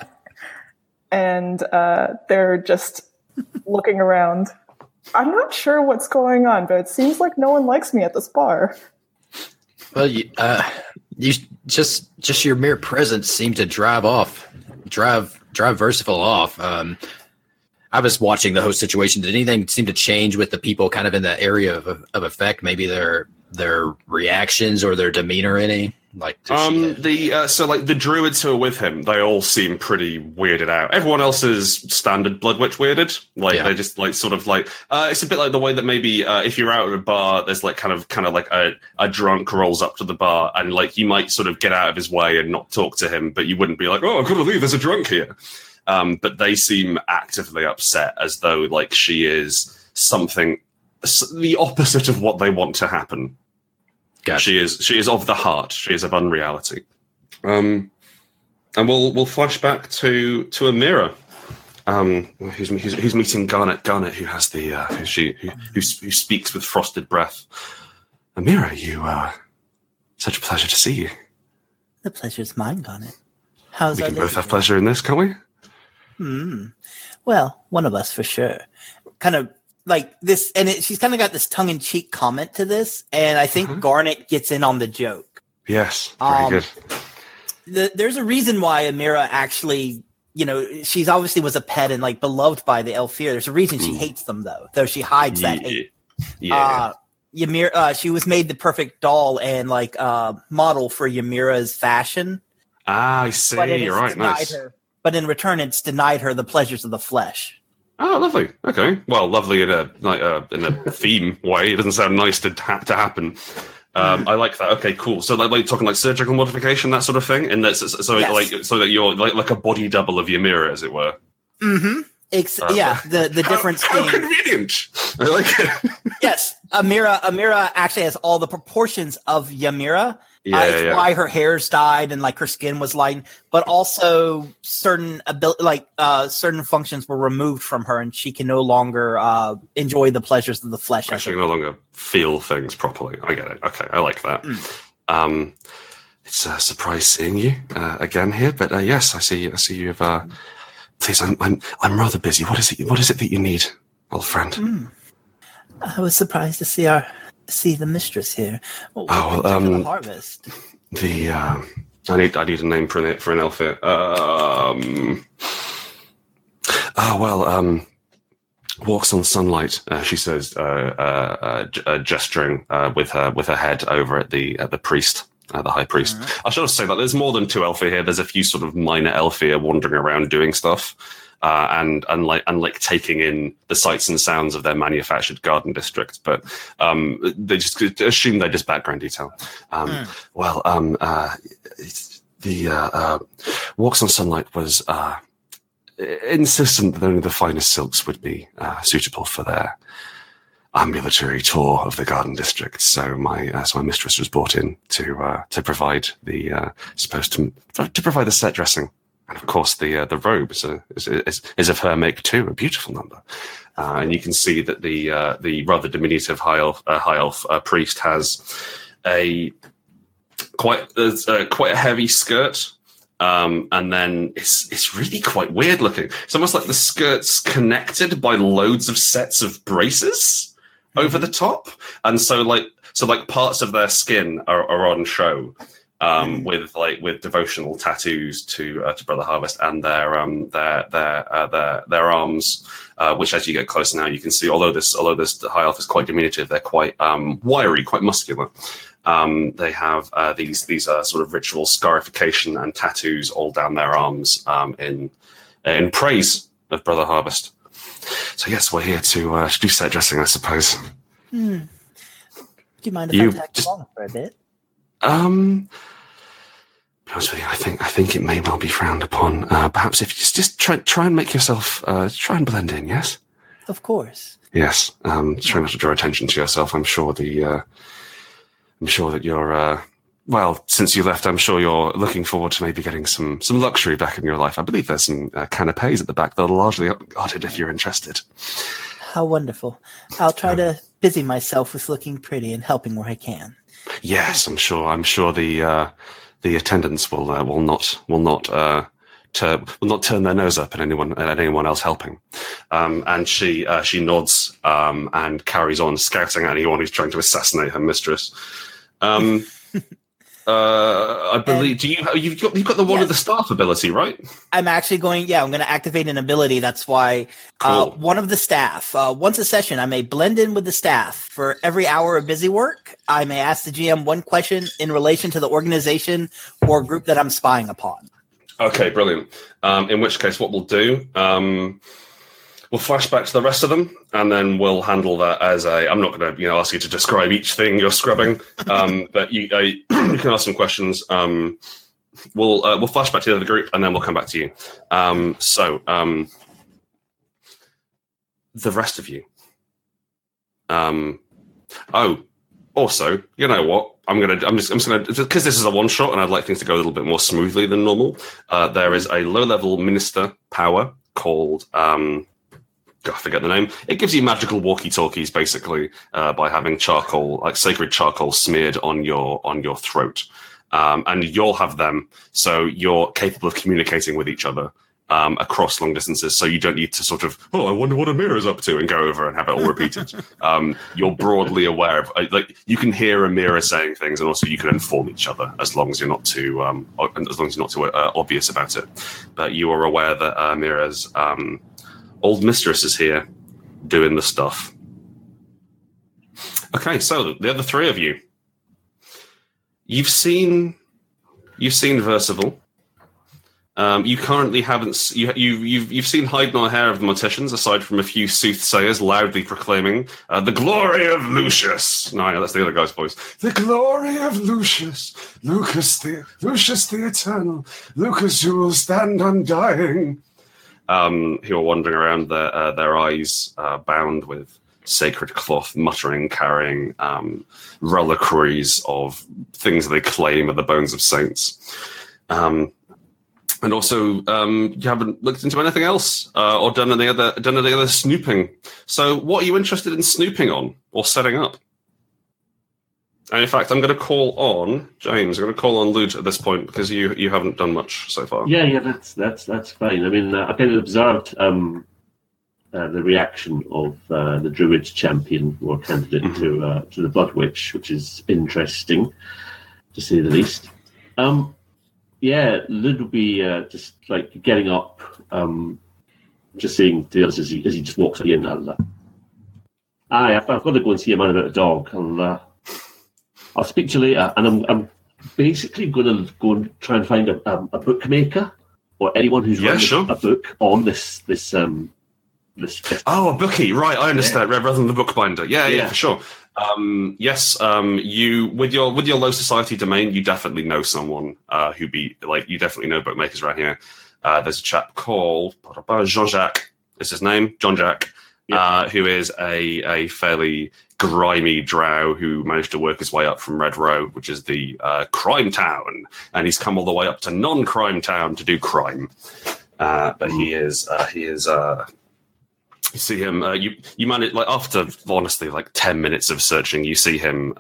and uh, they're just looking around. I'm not sure what's going on, but it seems like no one likes me at this bar.
Well, you, uh, you just just your mere presence seemed to drive off, drive drive Versival off. Um, I was watching the host situation. Did anything seem to change with the people kind of in the area of, of effect? Maybe their their reactions or their demeanor any? Like
Um, the uh, so like the druids who are with him, they all seem pretty weirded out. Everyone else is standard Blood Witch weirded. Like
Yeah.
they're just like sort of like uh, it's a bit like the way that maybe uh, if you're out at a bar, there's like kind of kind of like a, a drunk rolls up to the bar and like you might sort of get out of his way and not talk to him, but you wouldn't be like, oh, I can't believe there's a drunk here. Um, but they seem actively upset as though like she is something the opposite of what they want to happen.
Gotcha.
She is she is of the heart. She is of unreality. Um, and we'll we'll flash back to to Amira. Um, who's, who's, who's meeting Garnet? Garnet, who has the uh, who she who, who who speaks with frosted breath. Amira, you uh, such a pleasure to see you.
The pleasure's mine, Garnet. How's
We can both have pleasure in this, can't we?
Hmm. Well, one of us for sure. Kind of like this, and it, she's kind of got this tongue in cheek comment to this, and I think
Mhm.
Garnet gets in on the joke.
Yes, very
Um,
good.
The, there's a reason why Amira actually, you know, she's obviously was a pet and like beloved by the Aelfir. There's a reason she
Mm.
hates them though, though she hides that hate.
Yeah,
Uh, Ymir, uh, she was made the perfect doll and like uh, model for Ymira's fashion.
ah, I see. You're right. Nice.
her. But in return, it's denied her the pleasures of the flesh.
Oh, lovely. Okay. Well, lovely in a like uh, in a theme way. It doesn't sound nice to ha- to happen. Um, I like that. Okay, cool. So, like, like talking like surgical modification, that sort of thing, and that's so,
Yes.
like so that you're like like a body double of your mirror, as it were.
Mm-hmm. Ex-
Uh,
yeah, the [laughs] the
How-
difference
How,
being
convenient. I like it.
yes, Amira Amira actually has all the proportions of Ymira.
Yeah,
uh,
yeah,
why her hair's dyed and like her skin was lightened, but also certain abil- like uh certain functions were removed from her, and she can no longer uh enjoy the pleasures of the flesh.
Actually,
it
no longer feel things properly. I get it. Okay, I like that.
Mm.
Um, it's a surprise seeing you uh, again here. But uh, yes, I see. I see you've. Uh, please, I'm, I'm I'm rather busy. What is it? What is it that you need, old friend?
Hmm. I was surprised to see our see the mistress here. What
Oh,
you to
um,
the harvest.
The uh, I need I need a name for an for an here. Um. Oh well. Um. Walks on sunlight. Uh, she says, uh, uh, uh, uh, gesturing uh, with her with her head over at the at the priest, uh, the high priest. I should also say that there's more than two Aelfir here. There's a few sort of minor Aelfir wandering around doing stuff, uh, and and like taking in the sights and sounds of their manufactured garden district. But um, they just assume they're just background detail. Um, Well, um, uh, the uh, uh, walks on sunlight was uh, insistent that only the finest silks would be uh, suitable for their ambulatory tour of the garden district. So my uh, so my mistress was brought in to uh, to provide the uh, supposed to to provide the set dressing. And of course, the uh, the robe is, a, is, is is of her make too, a beautiful number. Uh, and you can see that the uh, the rather diminutive high elf, uh, high elf uh, priest has a quite uh, quite a heavy skirt um, and then it's it's really quite weird looking. It's almost like the skirt's connected by loads of sets of braces over the top, and so like so like parts of their skin are, are on show. Um, with like with devotional tattoos to uh, to Brother Harvest and their um their their uh, their their arms, uh, which as you get closer now you can see. Although this although this high elf is quite diminutive, they're quite um wiry, quite muscular. Um, they have uh, these these uh, sort of ritual scarification and tattoos all down their arms um, in in praise of Brother Harvest. So yes, we're here to uh, do set dressing, I suppose.
Hmm. Do you mind if
You
I tag
just-
along for a bit?
Um, be honest with I think I think it may well be frowned upon. Uh, perhaps if you just just try try and make yourself uh, try and blend in. Yes,
Of course.
yes. Um, try not to draw attention to yourself. I'm sure the uh, I'm sure that you're. Uh, well, since you left, I'm sure you're looking forward to maybe getting some some luxury back in your life. I believe there's some uh, canapes at the back that are largely guarded if you're interested.
How wonderful. I'll try to busy myself with looking pretty and helping where I can.
Yes, I'm sure. I'm sure the uh, the attendants will uh, will not will not uh, will not turn their nose up at anyone at anyone else helping. Um, and she uh, she nods um, and carries on scouting at anyone who's trying to assassinate her mistress. Um, uh, I believe. Do you you've got you've got the one
Yes.
of the staff ability, right?
I'm actually going, yeah, I'm going to activate an ability. That's why uh, one of the staff, uh, once a session, I may blend in with the staff. For every hour of busy work, I may ask the GM one question in relation to the organization or group that I'm spying upon.
Okay, brilliant. Um, in which case, what we'll do, um, we'll flash back to the rest of them, and then we'll handle that as a. I'm not going to, you know, ask you to describe each thing you're scrubbing, um, [laughs] but you, uh, you can ask some questions. Um, we'll uh, we'll flash back to the other group, and then we'll come back to you. Um, so, um, the rest of you. Um, oh, also, you know what? I'm gonna. I'm just. I'm just gonna because this is a one shot, and I'd like things to go a little bit more smoothly than normal. Uh, there is a low level minister power called. Um, I forget the name. It gives you magical walkie talkies, basically, uh, by having charcoal, like sacred charcoal, smeared on your on your throat, um, and you'll have them, so you're capable of communicating with each other um, across long distances. So you don't need to sort of, oh, I wonder what Amir is up to, and go over and have it all repeated. [laughs] um, you're broadly aware of, uh, like, you can hear Amira saying things, and also you can inform each other as long as you're not too, um, as long as you're not too uh, obvious about it. But you are aware that uh, Amira's um, old mistress is here doing the stuff. Okay, so the other three of you, you've seen, you've seen Versival. Um, you currently haven't you you you've you've seen hide nor hair of the morticians, aside from a few soothsayers loudly proclaiming uh, the glory of Lucius. No, that's the other guy's voice. The glory of Lucius, Lucas the Lucius the Eternal, Lucas who will stand undying. Um, who are wandering around, their uh, their eyes uh, bound with sacred cloth, muttering, carrying um, reliquaries of things they claim are the bones of saints. Um, and also, um, you haven't looked into anything else uh, or done any other done any other snooping. So, what are you interested in snooping on or setting up? And in fact, I'm going to call on James. I'm going to call on Lud at this point because you you haven't done much so far.
Yeah, yeah, that's that's that's fine. I mean, uh, I kind of observed um, uh, the reaction of uh, the Druid champion or candidate
Mhm.
to uh, to the Blood Witch, which is interesting to say the least. Um, yeah, Lud will be uh, just like getting up, um, just saying to the others as he, as he just walks in. I'll, uh, Aye, I've, I've got to go and see a man about a dog. I'll, uh, I'll speak to you later. And I'm, I'm basically going to go and try and find a, um, a bookmaker or anyone who's
Yeah,
written
sure.
a book on this this um this.
Oh, a bookie, right? I understand. Rather than the bookbinder. Yeah, yeah,
Yeah.
for sure. Um, yes, um, you with your with your low society domain, you definitely know someone uh, who be like you definitely know bookmakers around here. Uh, there's a chap called Jean Jacques. Is his name John Jack? Uh, who is a a fairly grimy drow who managed to work his way up from Red Row, which is the uh, crime town, and he's come all the way up to non-crime town to do crime. Uh, but he is uh, he is uh, you see him uh, you you manage like after honestly like 10 minutes of searching you see him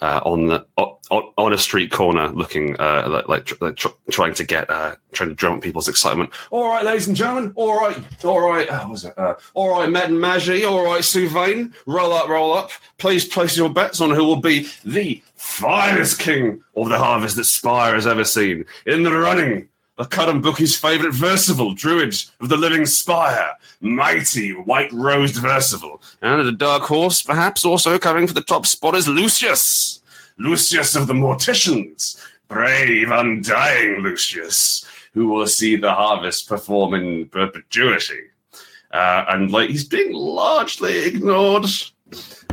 uh on the on, on a street corner, looking uh, like, like, like tr- trying to get uh, trying to drum up people's excitement. All right, ladies and gentlemen. All right, all right. Uh, was it? Uh, all right, Matt and Maggie. All right, Sylvain. Roll up, roll up. Please place your bets on who will be the finest king of the harvest that Spire has ever seen. In the running, the Curran Bookie's favourite Versival, Druid of the Living Spire, mighty white rosed Versival. And the dark horse, perhaps also coming for the top spot is Lucius. Lucius of the Morticians, brave, undying Lucius, who will see the harvest perform in perpetuity. Uh, and like he's being largely ignored.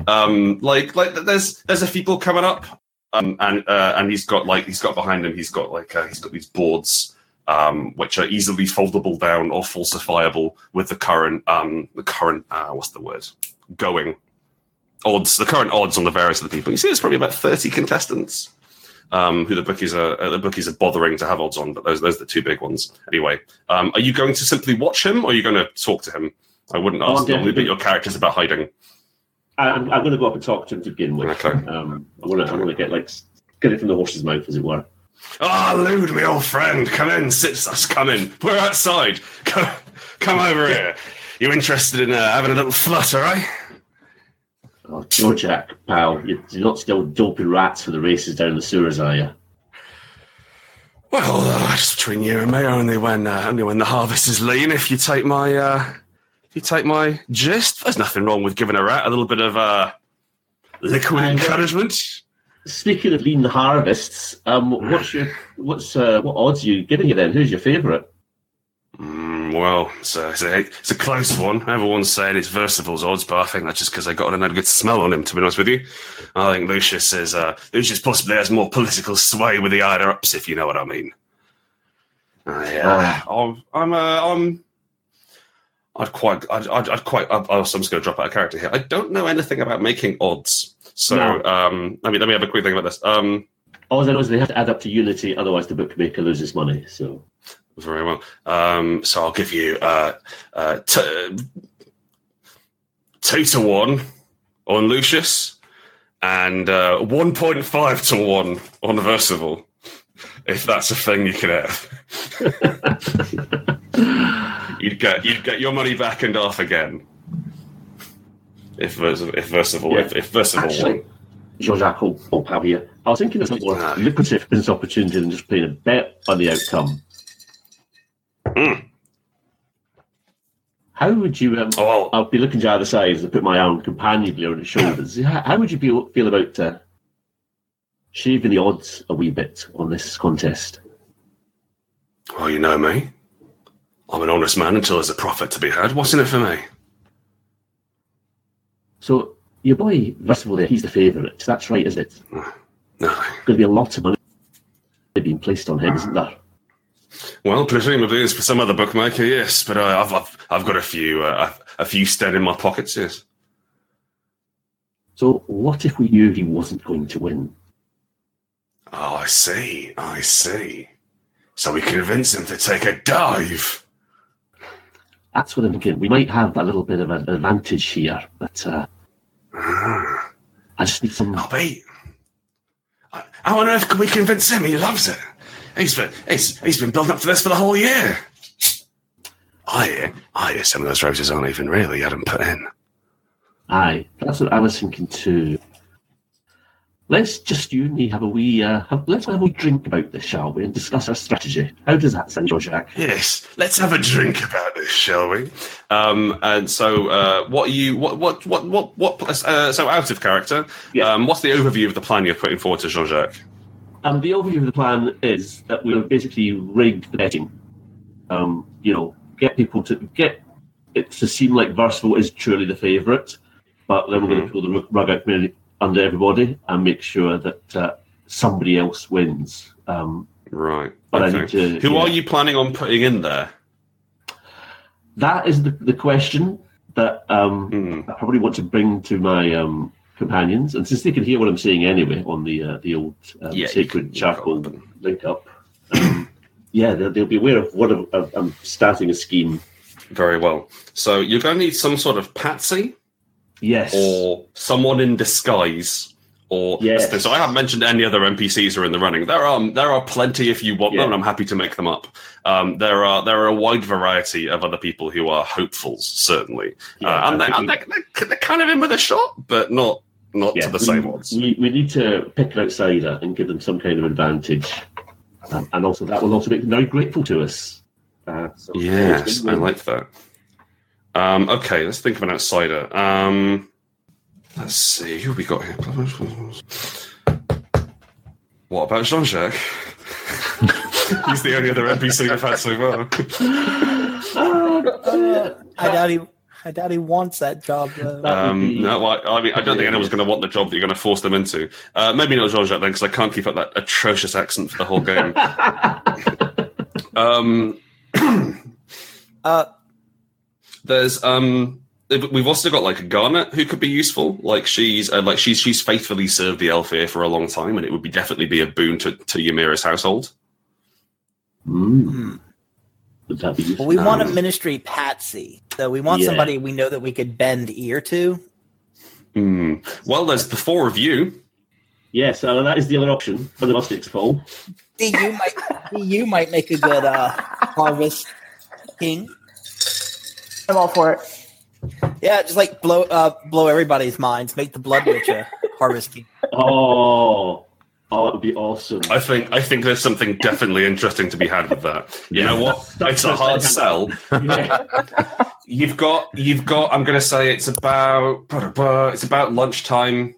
Um, like like there's there's a people coming up, um, and uh, and he's got like he's got behind him he's got like uh, he's got these boards um, which are easily foldable down or falsifiable with the current um, the current uh, what's the word going odds the current odds on the various of the people. You see, there's probably about thirty contestants um, who the bookies are uh, the bookies are bothering to have odds on, but those those are the two big ones. Anyway, um, are you going to simply watch him or are you going to talk to him? I wouldn't
Oh,
ask
I'm
normally, but your character's about hiding.
I- I'm, I'm going to go up and talk to him to begin with.
Okay.
Um, I want to I want to get like get it from the horse's mouth, as it were.
Ah, Lude, my old friend, come in, sit us, come in. We're outside. [laughs] Come, come over here. You interested in uh, having a little flutter, eh?
Oh, Jack, pal, you- you're not still doping rats for the races down the sewers, are you?
Well, uh, just between you and me, only when uh, only when the harvest is lean. If you take my uh, if you take my gist, there's nothing wrong with giving a rat a little bit of uh, liquid
I know.
encouragement.
Speaking of lean harvests, um, what's your what's uh, what odds are you giving you then? Who's your favourite?
Mm, well, it's a, it's, a, it's a close one. Everyone's saying it's Versival's odds, but I think that's just because I got a good smell on him. To be honest with you, I think Lucius is uh, Lucius possibly has more political sway with the higher ups, if you know what I mean. Uh, yeah, I'm, I'm, uh, I'm. I'd quite, I'd, I'd, I'd quite. I'm, I'm just going to drop out of character here. I don't know anything about making odds, so
No.
um, let me let me have a quick think about this. Um,
All I know is they have to add up to unity, otherwise the bookmaker loses money. So
Very well. Um, so I'll give you uh, uh, t- two to one on Lucius and uh, 1.5 to one on Versival, if that's a thing you can have. [laughs] [laughs] you'd get you'd get your money back and off again. If first of all,
Yeah.
if, if Versival
Actually-
won.
Jean-Jacques will, will have. I was thinking of a more lucrative business opportunity than just playing a bet on the outcome.
Mm.
How would you? Um,
Oh,
I'll be looking to either side as I put my arm companionably on his shoulders. [coughs] How, how would you feel, feel about uh, shaving the odds a wee bit on this contest?
well, you know me. I'm an honest man until there's a profit to be had. What's in it for me?
So your boy Versival there, he's the favourite. That's right, is it?
No.
Going to be a lot of money being placed on him, isn't there?
Well, presumably it's for some other bookmaker, yes. But uh, I've, I've I've got a few uh, a few sten in my pockets, yes.
So what if we knew he wasn't going to win?
Oh, I see, I see. So we convince him to take a dive.
That's what I'm thinking. We might have a little bit of an advantage here, but uh,
Ah.
I just need some.
Oh, wait. How on earth can we convince him he loves it? He's been, he's, he's been building up to this for the whole year. I hear, I hear some of those roses aren't even real. He had them put in.
Aye, that's what I was thinking too. Let's just you and me have a wee. Uh, have, let's have a wee drink about this, shall we, and discuss our strategy. How does that sound, Jack?
Yes, let's have a drink about this, shall we? Um, and so, uh, what are you, what, what, what, what, what? Uh, so, out of character,
Yeah.
um, what's the overview of the plan you're putting forward to Jean-Jacques?
Um, the overview of the plan is that we'll basically rig the betting. Um, you know, get people to get it to seem like Versival is truly the favourite, but then we're going to pull the rug out from under- everybody and make sure that uh, somebody else wins. Um,
Right.
But I
okay.
need to-
Who
yeah.
are you planning on putting in there?
that is the, the question that um,
Hmm.
I probably want to bring to my um, companions, and since they can hear what I'm saying anyway on the uh, the old um,
Yeah,
sacred charcoal link up, um, yeah, they'll, they'll be aware of what I'm, I'm- I'm starting a scheme.
Very well. So you're going to need some sort of patsy
Yes,
or someone in disguise. Or
Yes.
so I haven't mentioned any other NPCs are in the running. There are there are plenty if you want
Yeah.
them, and I'm happy to make them up. Um, there are there are a wide variety of other people who are hopefuls, certainly,
Yeah,
uh, and, they, and
think
they, they're kind of in with a shot, but not not
yeah,
to the
we,
same odds.
We, we need to pick an outsider and give them some kind of advantage, um, and also that will also make them very grateful to us. Uh, so
Yes, I like that. Um, okay, let's think of an outsider. Um, let's see who we got here. What about Jean Jacques? [laughs] He's the only other NPC we've had so far.
Uh, I doubt he. I doubt he wants that job. Though.
That
Um,
be-
no, I, I mean, I don't think anyone's going to want the job that you're going to force them into. Uh, maybe not Jean Jacques then, because I can't keep up that atrocious accent for the whole game. [laughs] um,
Uh,
there's um we've also got like a Garnet who could be useful. Like she's uh, like she's she's faithfully served the Aelfir for a long time, and it would be definitely be a boon to to Ymira's household.
Mm.
hmm.
Would that be useful?
Well, we want a ministry patsy, so we want
Yeah.
somebody we know that we could bend ear to.
Hmm. Well, there's the four of you.
Yes, uh, that is the other option for the mustics fall.
You might you might make a good uh, harvest king.
I'm all for it.
Yeah, just like blow uh, blow everybody's minds, make the blood witch a [laughs] harvest king.
Oh, oh, it would be awesome.
I think I think there's something definitely interesting to be had with that. You know what? It's a hard sell.
Yeah. [laughs]
You've got you've got. I'm going to say it's about it's about lunchtime.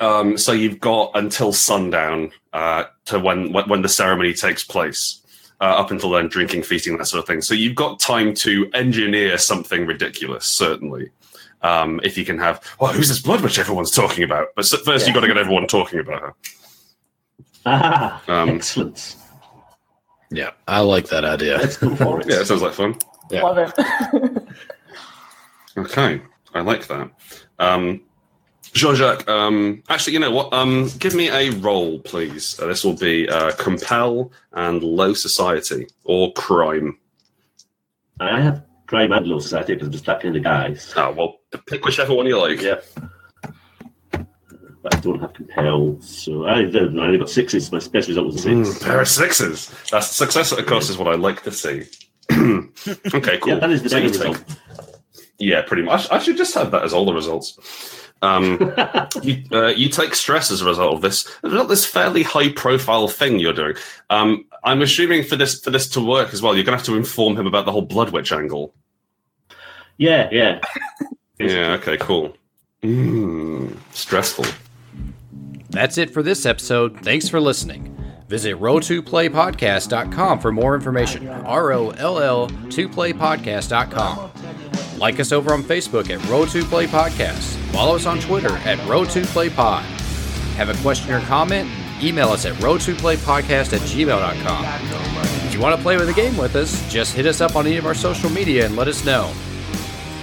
Um, so you've got until sundown uh, to when when when the ceremony takes place. Uh, up until then, drinking, feasting, that sort of thing. So you've got time to engineer something ridiculous, certainly. Um, if you can have, well, who's this blood witch everyone's talking about? But s- first, you've got to get everyone talking about her.
Ah,
Um,
excellent.
Yeah, I like that idea.
Let's go for it. [laughs]
Yeah, it sounds like fun.
Yeah.
Love it. [laughs]
Okay, I like that. Um, Jean-Jacques, um, actually, you know what? Um, give me a roll, please. Uh, this will be uh, compel and low society or crime.
I have crime and low society because I'm just that the guys.
Ah, well, pick whichever one you like.
yeah. But I don't have compel, so I, I only got sixes. My special result was a six.
Mm, pair of sixes. That's success, of course, is what I like to see. [clears throat] okay, cool.
Yeah, that is the
So take- Yeah, pretty much. I should just have that as all the results. Um, [laughs] you, uh, you take stress as a result of this. There's not this fairly high-profile thing you're doing. Um, I'm assuming for this for this to work as well, you're going to have to inform him about the whole Blood Witch angle.
Yeah, yeah.
Yeah. Okay. Cool. Mm, stressful.
That's it for this episode. Thanks for listening. Visit roll2playpodcast.com for more information. R O L L 2playpodcast.com. Like us over on Facebook at Roll2Play Podcast. Follow us on Twitter at Roll2PlayPod. Have a question or comment? Email us at roll2playpodcast at gmail.com. If you want to play with a game with us, just hit us up on any of our social media and let us know.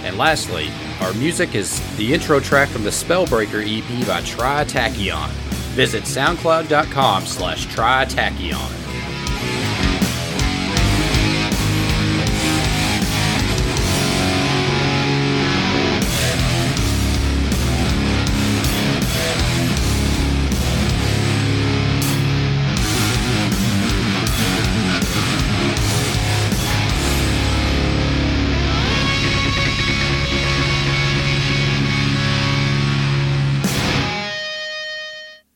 And lastly, our music is the intro track from the Spellbreaker EP by Tritachyon. Visit soundcloud.com slash Tritachyon.